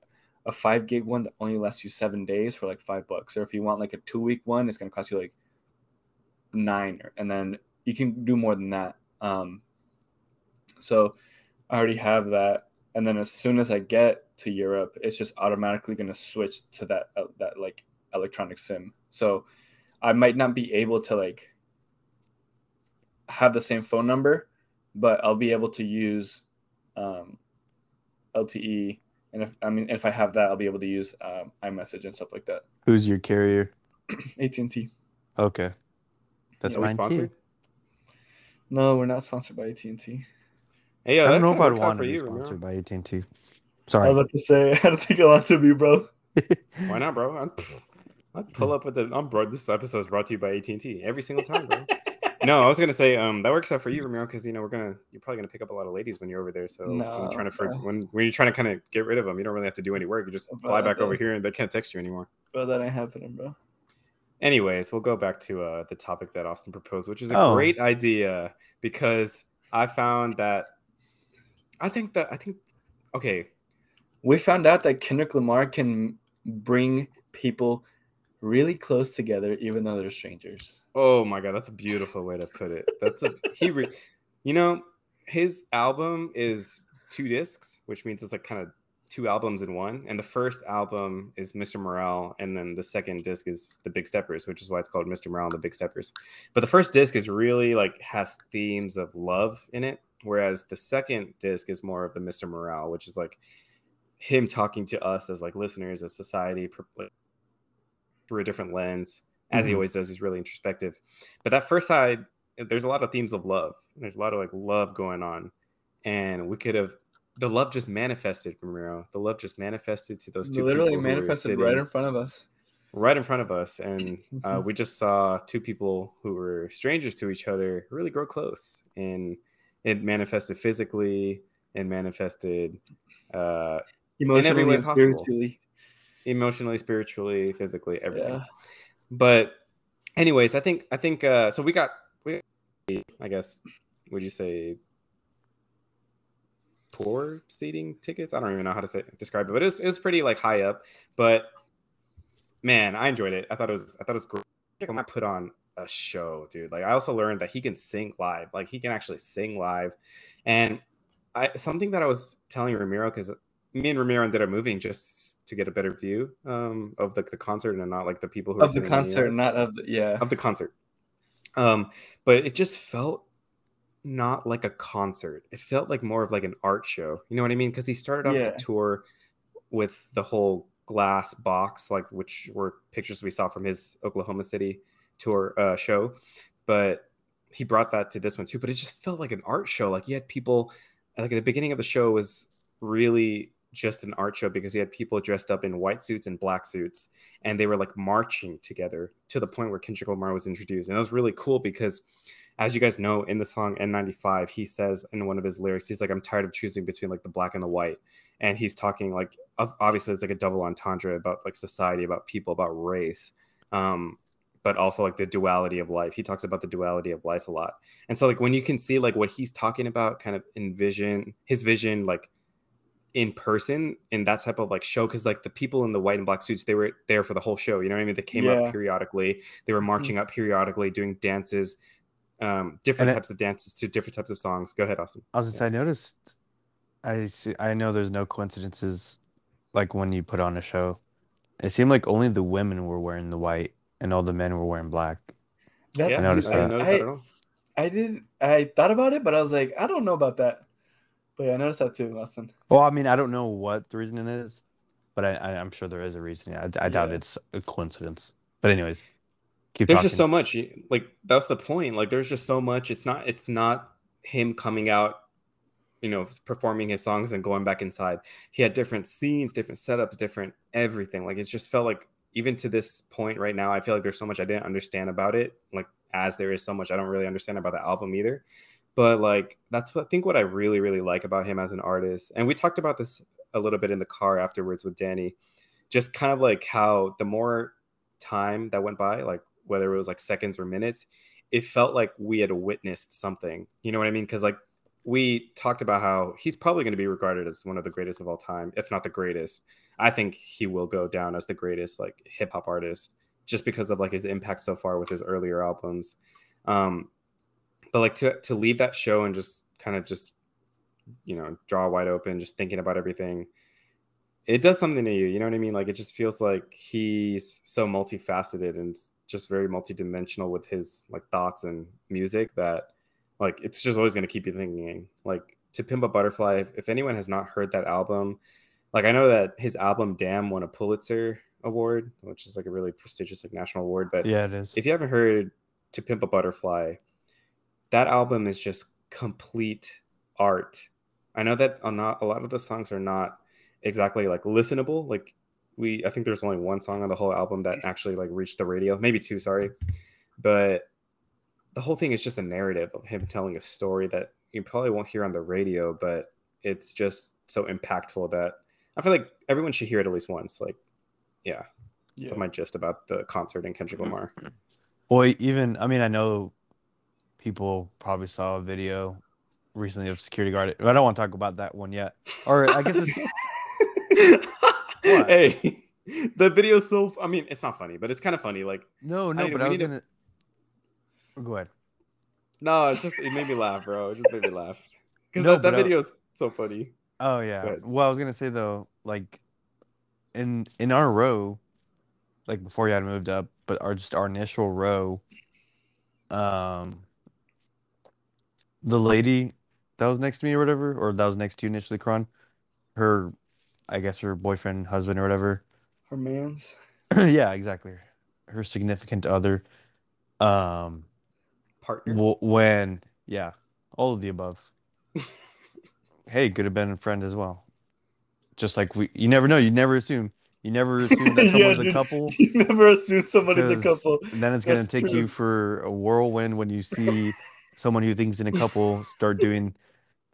a five gig one that only lasts you seven days for like five bucks. Or if you want like a two week one, it's gonna cost you like nine. And then you can do more than that. Um, so I already have that. And then as soon as I get to Europe, it's just automatically gonna switch to that uh, that like electronic SIM. So I might not be able to like have the same phone number, but I'll be able to use um, LTE and if I mean if I have that, I'll be able to use um, iMessage and stuff like that. Who's your carrier? AT and T. Okay, that's Yeah, we mine sponsored? too. No, we're not sponsored by AT and T. Hey, yo, I don't know if kinda I'd want to be you, Ramiro. sponsored by AT and T. I was Sorry. about to say I don't think I want to be, bro. Why not, bro? I'm, I'd pull up with the. I'm bro. This episode is brought to you by AT and T every single time, bro. no, I was gonna say um that works out for you, Ramiro, because you know we're gonna you're probably gonna pick up a lot of ladies when you're over there. So when you're trying to for, when when you're trying to kind of get rid of them, you don't really have to do any work. You just Bro, fly back over here and they can't text you anymore. Bro, that ain't happening, bro. Anyways, we'll go back to uh, the topic that Austin proposed, which is a Oh. great idea because I found that I think that I think okay, We found out that Kendrick Lamar can bring people really close together, even though they're strangers. Oh my god, that's a beautiful way to put it. That's a he, re, you know, his album is two discs, which means it's like kind of two albums in one. And the first album is Mr. Morale, and then the second disc is The Big Steppers, which is why it's called Mr. Morale and the Big Steppers. But the first disc is really like has themes of love in it, whereas the second disc is more of the Mr. Morale, which is like him talking to us as like listeners, as society, through a different lens, as he Mhm. always does. He's really introspective. But that first side, there's a lot of themes of love. There's a lot of like love going on, and we could have the love just manifested, Ramiro. The love just manifested to those two. Literally manifested right in front of us. right in front of us, and uh, we just saw two people who were strangers to each other really grow close, and it manifested physically and manifested uh, Emotionally way and possible. spiritually. emotionally, spiritually, physically, everything. Yeah. But anyways, I think I think uh so we got we I guess would you say tour seating tickets? I don't even know how to say describe it, but it was it was pretty like high up. But man, I enjoyed it. I thought it was I thought it was great. I put on a show, dude. Like I also learned that he can sing live. Like he can actually sing live. And I something that I was telling Ramiro because me and Ramiro ended up moving just to get a better view um, of the, the concert and not like the people who Of the concert, not of the yeah. of the concert. Um, but it just felt not like a concert. It felt like more of like an art show. You know what I mean? Because he started off Yeah. the tour with the whole glass box, like which were pictures we saw from his Oklahoma City tour uh, show. But he brought that to this one too. But it just felt like an art show. Like he had people. Like at the beginning of the show was really just an art show because he had people dressed up in white suits and black suits and they were like marching together to the point where Kendrick Lamar was introduced. And that was really cool because, as you guys know, in the song N95, he says in one of his lyrics, he's like, I'm tired of choosing between like the black and the white. And he's talking like, ob- obviously, it's like a double entendre about like society, about people, about race. Um, but also like the duality of life. He talks about the duality of life a lot. And so like when you can see like what he's talking about, kind of envision his vision, like in person in that type of like show because like the people in the white and black suits they were there for the whole show you know what i mean they came Yeah. up periodically they were marching up periodically doing dances um different And it- types of dances to different types of songs go ahead austin I was gonna I noticed. I see. I know there's no coincidences, like when you put on a show. It seemed like only the women were wearing the white, and all the men were wearing black. That- yeah I noticed I didn't that. notice I, that at all I did. I thought about it, but I was like, I don't know about that. But yeah, I noticed that too, Austin. Well, I mean, I don't know what the reason it is, but I, I I'm sure there is a reason. I, I doubt Yeah. it's a coincidence. But anyways, keep there's talking. just so much like that's the point like there's just so much it's not it's not him coming out you know performing his songs and going back inside he had different scenes different setups different everything like it just felt like even to this point right now i feel like there's so much i didn't understand about it like as there is so much i don't really understand about the album either but like that's what i think what i really really like about him as an artist and we talked about this a little bit in the car afterwards with danny just kind of like how the more time that went by like whether it was like seconds or minutes it felt like we had witnessed something you know what i mean? Because like we talked about how he's probably going to be regarded as one of the greatest of all time if not the greatest. I think he will go down as the greatest like hip-hop artist just because of like his impact so far with his earlier albums. Um but like to to leave that show and just kind of just you know draw wide open just thinking about everything it does something to you you know what i mean like it just feels like he's so multifaceted and just very multidimensional with his like thoughts and music that like it's just always going to keep you thinking like to pimp a butterfly if, if anyone has not heard that album like i know that his album damn won a pulitzer award which is like a really prestigious like national award but Yeah, it is. if you haven't heard to pimp a butterfly that album is just complete art i know that a not a lot of the songs are not exactly like listenable like we i think there's only one song on the whole album that actually like reached the radio maybe two sorry but the whole thing is just a narrative of him telling a story that you probably won't hear on the radio, but it's just so impactful that I feel like everyone should hear it at least once. Like, yeah, Yeah. that's my gist about the concert in Kendrick Lamar. Well, even I mean, I know people probably saw a video recently of security guard. I don't want to talk about that one yet. Or I guess it's hey, the video's so. I mean, it's not funny, but it's kind of funny. Like, no, no. I- but I was to- gonna. Go ahead. no, it's just it made me laugh, bro. It just made me laugh because No, that, that but I- video's so funny. Oh yeah. Well, I was gonna say though, like in in our row, like before you had moved up, but our just our initial row, um, the lady that was next to me or whatever, or that was next to you initially, Karan, her, I guess her boyfriend, husband, or whatever. Her man's. yeah, exactly. Her significant other. Um, Partner. w- when yeah, all of the above. hey, could have been a friend as well. Just like we, you never know. You never assume. You never assume that Yeah, someone's a couple. You never assume somebody's a couple. And then it's gonna take true. you for a whirlwind when you see someone who thinks in a couple start doing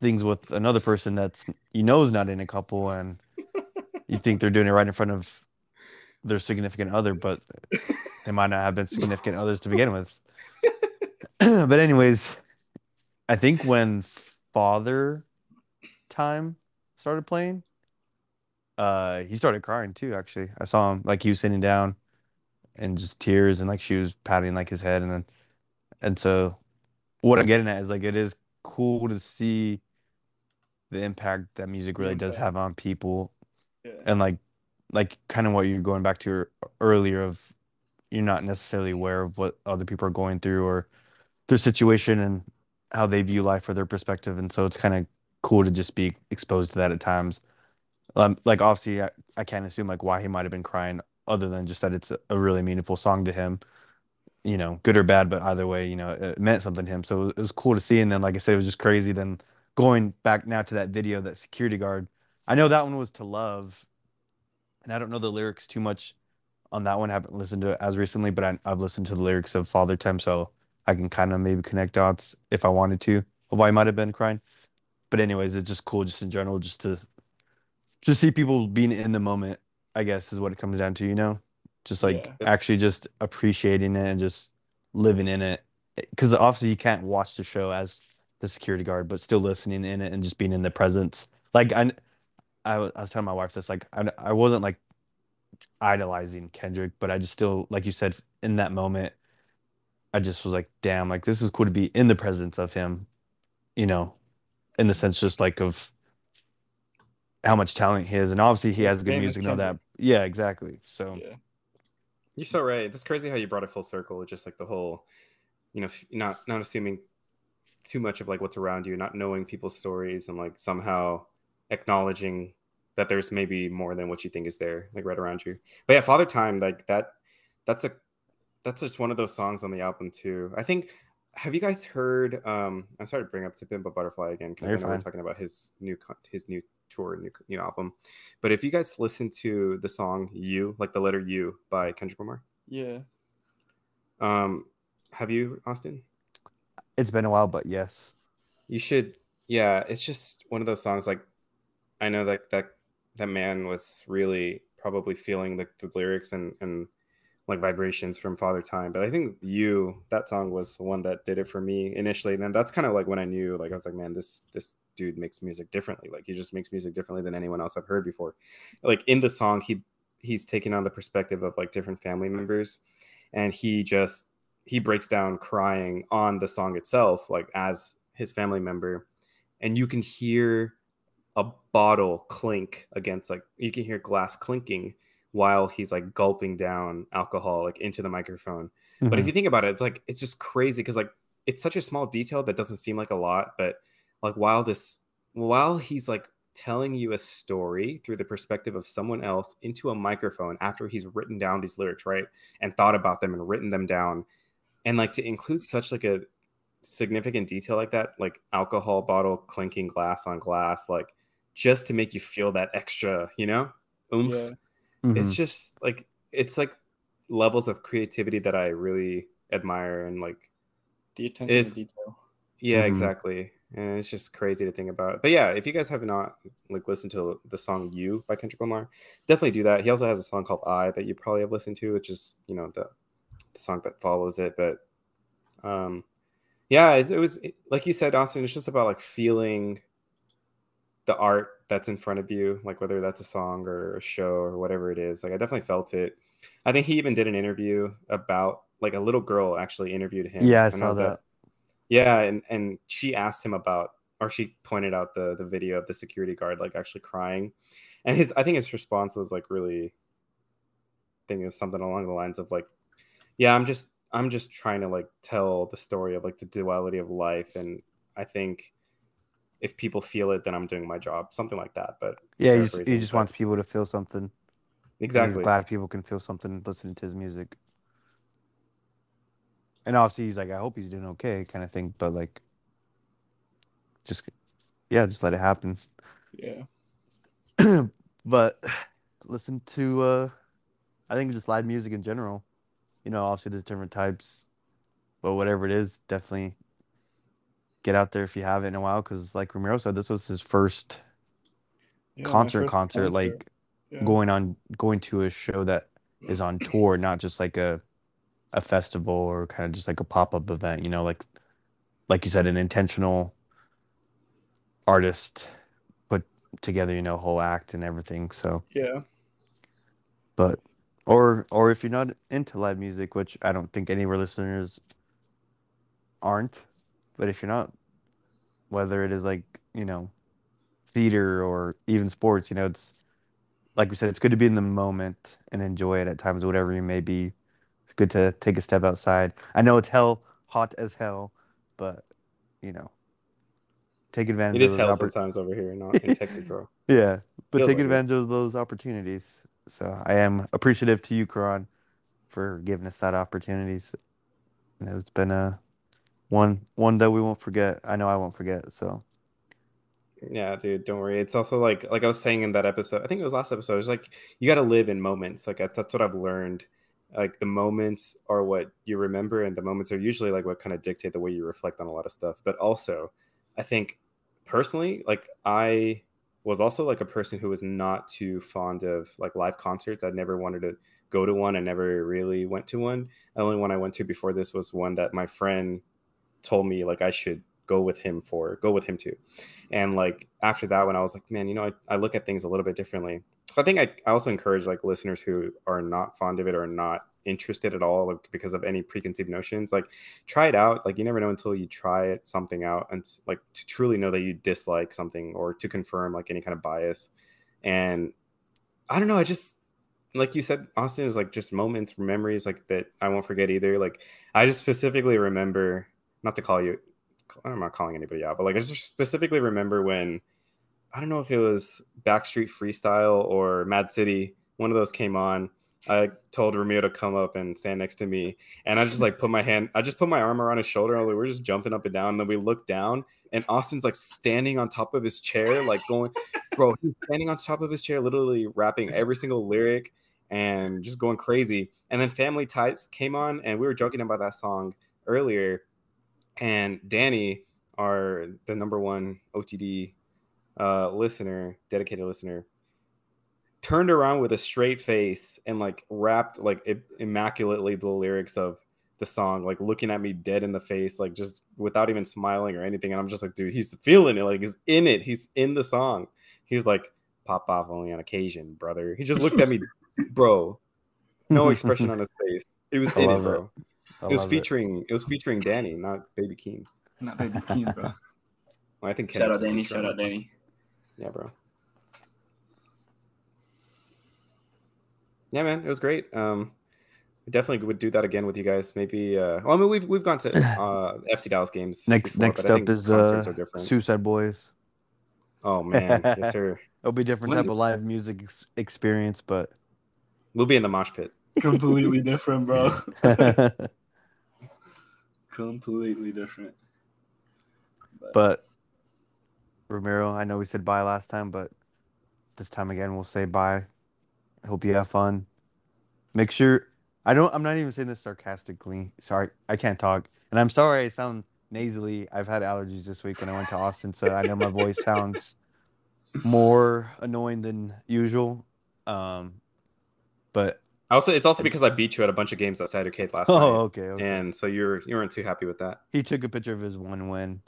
things with another person that's you know is not in a couple, and you think they're doing it right in front of their significant other, but they might not have been significant others to begin with. but anyways, I think when Father Time started playing, uh, he started crying too. Actually, I saw him like he was sitting down, and just tears, and like she was patting like his head, and then, and so, what I'm getting at is like it is cool to see the impact that music really does have on people, Yeah. and like, like kind of what you're going back to earlier of, you're not necessarily aware of what other people are going through or their situation and how they view life or their perspective, and so it's kind of cool to just be exposed to that at times. Um, like obviously, I, I can't assume like why he might have been crying, other than just that it's a, a really meaningful song to him. You know, good or bad, but either way, you know, it meant something to him. So it was cool to see. And then, like I said, it was just crazy. Then going back now to that video, that security guard, I know that one was to love, and I don't know the lyrics too much on that one. I haven't listened to it as recently, but I, I've listened to the lyrics of Father Time, so I can kind of maybe connect dots if I wanted to why he might have been crying. But anyways, it's just cool, just in general, just to just see people being in the moment. I guess is what it comes down to, you know, just like Yeah. actually just appreciating it and just living in it. Because obviously you can't watch the show as the security guard, but still listening in it and just being in the presence. Like I, I was, telling my wife this, like I, I wasn't like idolizing Kendrick, but I just still, like you said, in that moment, I just was like, damn, like this is cool to be in the presence of him, you know, in the sense just like of how much talent he is, and obviously he has good Famous music, all that. Yeah, exactly. So Yeah. You're so right. That's crazy how you brought it full circle. Just like the whole, you know, not not assuming too much of like what's around you, not knowing people's stories, and like somehow acknowledging that there's maybe more than what you think is there, like right around you. But yeah, Father Time, like that, that's a that's just one of those songs on the album too. I think. Have you guys heard? Um, I'm sorry to bring up To Pimp a Butterfly again because I know we're talking about his new his new tour, new new album. But if you guys listen to the song "You," like the letter "U" by Kendrick Lamar, Yeah. um, have you, Austin? it's been a while, but yes. You should. Yeah, it's just one of those songs. Like, I know that that that man was really probably feeling the, the lyrics and and like vibrations from Father Time. But I think "You" that song was the one that did it for me initially. And then that's kind of like when I knew, like, I was like, man, this this dude makes music differently. Like, he just makes music differently than anyone else I've heard before. Like in the song, he he's taking on the perspective of like different family members, and he just he breaks down crying on the song itself, like as his family member, and you can hear a bottle clink against like you can hear glass clinking while he's like gulping down alcohol like into the microphone. But if Mhm. you think about it, it's like it's just crazy because like it's such a small detail that doesn't seem like a lot, but like while this while he's like telling you a story through the perspective of someone else into a microphone after he's written down these lyrics, right? And thought about them and written them down. And like to include such like a significant detail like that, like alcohol bottle clinking glass on glass, like just to make you feel that extra, you know, oomph Yeah. Mhm. it's just like it's like levels of creativity that I really admire and like The attention Is- to detail. Yeah, Mhm. exactly. And it's just crazy to think about. But yeah, if you guys have not like listened to the song "You" by Kendrick Lamar, definitely do that. He also has a song called "I" that you probably have listened to, which is you know the, the song that follows it. But um, yeah, it, it was like you said, Austin. It's just about like feeling the art that's in front of you, like whether that's a song or a show or whatever it is. Like I definitely felt it. I think he even did an interview about like a little girl actually interviewed him. Yeah, I saw that. yeah, and and she asked him about, or she pointed out the the video of the security guard like actually crying, and his I think his response was like really, I think it was something along the lines of like, yeah, I'm just I'm just trying to like tell the story of like the duality of life, and I think if people feel it, then I'm doing my job, something like that. But Yeah, he just, paraphrasing, he just but- wants people to feel something. and exactly, He's glad people can feel something listening to his music. And obviously, he's like, I hope he's doing okay, kind of thing. But like, just yeah, just let it happen. Yeah. but listen to uh I think just live music in general. You know, obviously there's different types, but whatever it is, definitely get out there if you haven't in a while. Because like Ramiro said, this was his first Yeah, concert, first concert, like Yeah. going on, going to a show that is on tour, not just like a a festival or kind of just like a pop up event. You know, like like you said, an intentional artist put together, you know, whole act and everything. So Yeah. but or or if you're not into live music, which I don't think any of our listeners aren't, but if you're not, whether it is like you know, theater or even sports, you know, it's like we said, it's good to be in the moment and enjoy it at times, whatever you may be. It's good to take a step outside. I know it's hell, hot as hell, but you know, take advantage it is of hell oppor- sometimes over here, not in Texas, bro. yeah, but Feels take like it. advantage of those opportunities. So I am appreciative to you, Karan, for giving us that opportunities. And it's been a one one that we won't forget. I know I won't forget. So Yeah, dude, don't worry. It's also like like I was saying in that episode. I think it was last episode. It's like you got to live in moments. Like that's that's what I've learned. Like the moments are what you remember, and the moments are usually like what kind of dictate the way you reflect on a lot of stuff. But also, I think personally, like I was also like a person who was not too fond of like live concerts. I'd never wanted to go to one. I never really went to one. The only one I went to before this was one that my friend told me like I should go with him for, go with him too And like after that when I was like, man, you know, I, I look at things a little bit differently. So I think I, I also encourage like listeners who are not fond of it or not interested at all like, because of any preconceived notions, like try it out. Like you never know until you try it something out and like to truly know that you dislike something or to confirm like any kind of bias. And I don't know, I just like you said, Austin is like just moments, memories like that I won't forget either. Like I just specifically remember not to call you I'm not calling anybody out, but like I just specifically remember when I don't know if it was Backstreet Freestyle or Mad City, one of those came on. I told Ramiro to come up and stand next to me, and I just like put my hand, I just put my arm around his shoulder, and we're just jumping up and down. And then we look down, and Austin's like standing on top of his chair, like going, bro, he's standing on top of his chair, literally rapping every single lyric and just going crazy. And then Family Ties came on, and we were joking about that song earlier and Danny, our the number one OTD uh, listener, dedicated listener, turned around with a straight face and like rapped like it, immaculately the lyrics of the song, like looking at me dead in the face, like just without even smiling or anything. And I'm just like, dude, he's feeling it, like he's in it, he's in the song. He's like, pop off only on occasion, brother. He just looked at me, bro. No expression on his face. He was I in it, love it. Bro. I It was featuring it was featuring Danny, not Baby Keem. Not baby Keem, bro. Well, I think shout out Danny. Shout out this. Danny. Yeah, bro. Yeah, man, it was great. Um, I definitely would do that again with you guys. Maybe. Uh, well, I mean, we've we've gone to uh, FC Dallas games. next before, next up is concerts uh are different. Suicide Boys. Oh man, yes sir. It'll be a different When's type it- of live music ex- experience, but We'll be in the mosh pit. Completely different, bro. Completely different. But Ramiro, I know we said bye last time, but this time again we'll say bye. I hope you have fun. Make sure I don't. I'm not even saying this sarcastically. Sorry, I can't talk, and I'm sorry I sound nasally. I've had allergies this week when I went to Austin, so I know my voice sounds more annoying than usual. Um, but Also, it's also because I beat you at a bunch of games outside arcade last oh, night, Oh, okay, okay. and so you're you weren't too happy with that. He took a picture of his one win.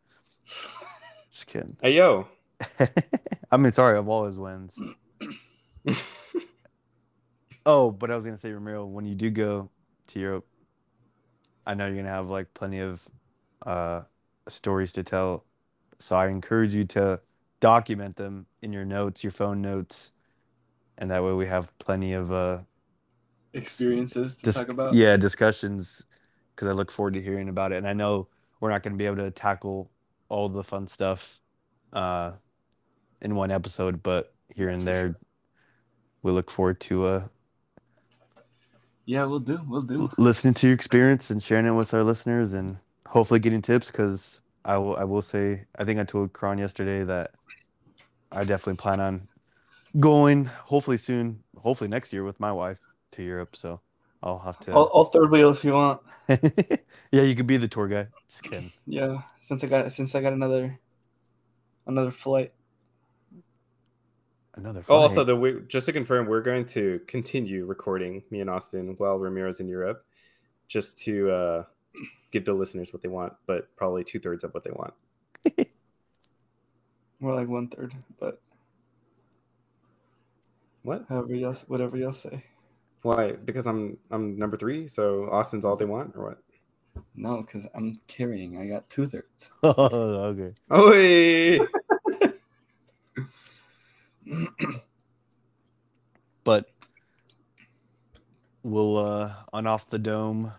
Just kidding. Hey yo, I mean, sorry of all his wins. Oh, but I was gonna say, Ramiro, when you do go to Europe, I know you're gonna have like plenty of uh stories to tell. So I encourage you to document them in your notes, your phone notes, and that way we have plenty of uh Experiences to dis- talk about. yeah discussions because I look forward to hearing about it. And I know we're not gonna be able to tackle all the fun stuff uh in one episode, but here and there we look forward to uh Yeah, we'll do. We'll do. listening to your experience and sharing it with our listeners and hopefully getting tips because I will I will say I think I told Karan yesterday that I definitely plan on going hopefully soon hopefully next year with my wife to Europe so I'll have to I'll, I'll third wheel if you want. yeah you could be the tour guide just kidding Yeah, since I got since I got another another flight. another Oh, also, flight. the we, just to confirm, we're going to continue recording me and Austin while Ramiro's in Europe, just to uh, give the listeners what they want, but probably two thirds of what they want. More like one third, but What? however y'all whatever y'all say. Why? Because I'm I'm number three, so Austin's all they want, or what? No, because I'm carrying. I got two thirds. oh, okay Oh, hey! but we'll uh on off the dome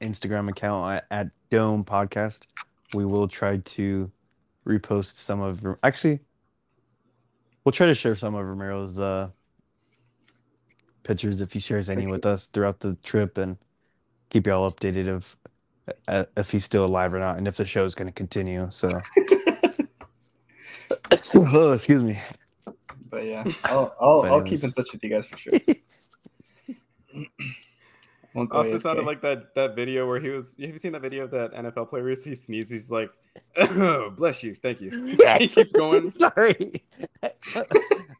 instagram account at, at dome podcast we will try to repost some of actually we'll try to share some of Ramiro's uh pictures if he shares any with us throughout the trip and keep y'all updated of uh, if he's still alive or not and if the show is going to continue so oh excuse me But yeah, I'll I'll, But I'll keep in touch with you guys for sure. Won't go Austin AFK. sounded like that that video where he was. Have you seen that video of that NFL player? where He sneezes. He's like, "Oh, bless you, thank you." Yeah. he keeps going. Sorry.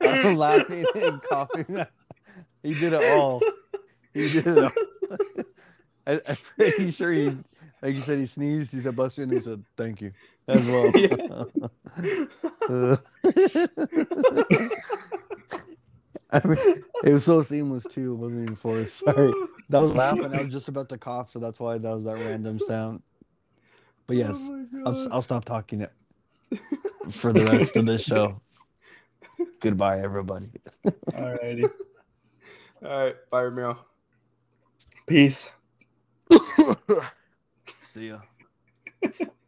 I'm laughing and coughing. He did it all. He did it all. I, I'm pretty sure he, like you said, he sneezed. He said, bless you, and he said, thank you as well. Uh, I mean, it was so seamless too. It wasn't even forced. Sorry. That was laughing. I was just about to cough, so that's why that was that random sound. But yes, Oh I'll, I'll stop talking it for the rest of this show. Goodbye, everybody. Alrighty. All right, bye, Ramiro. Peace. See ya.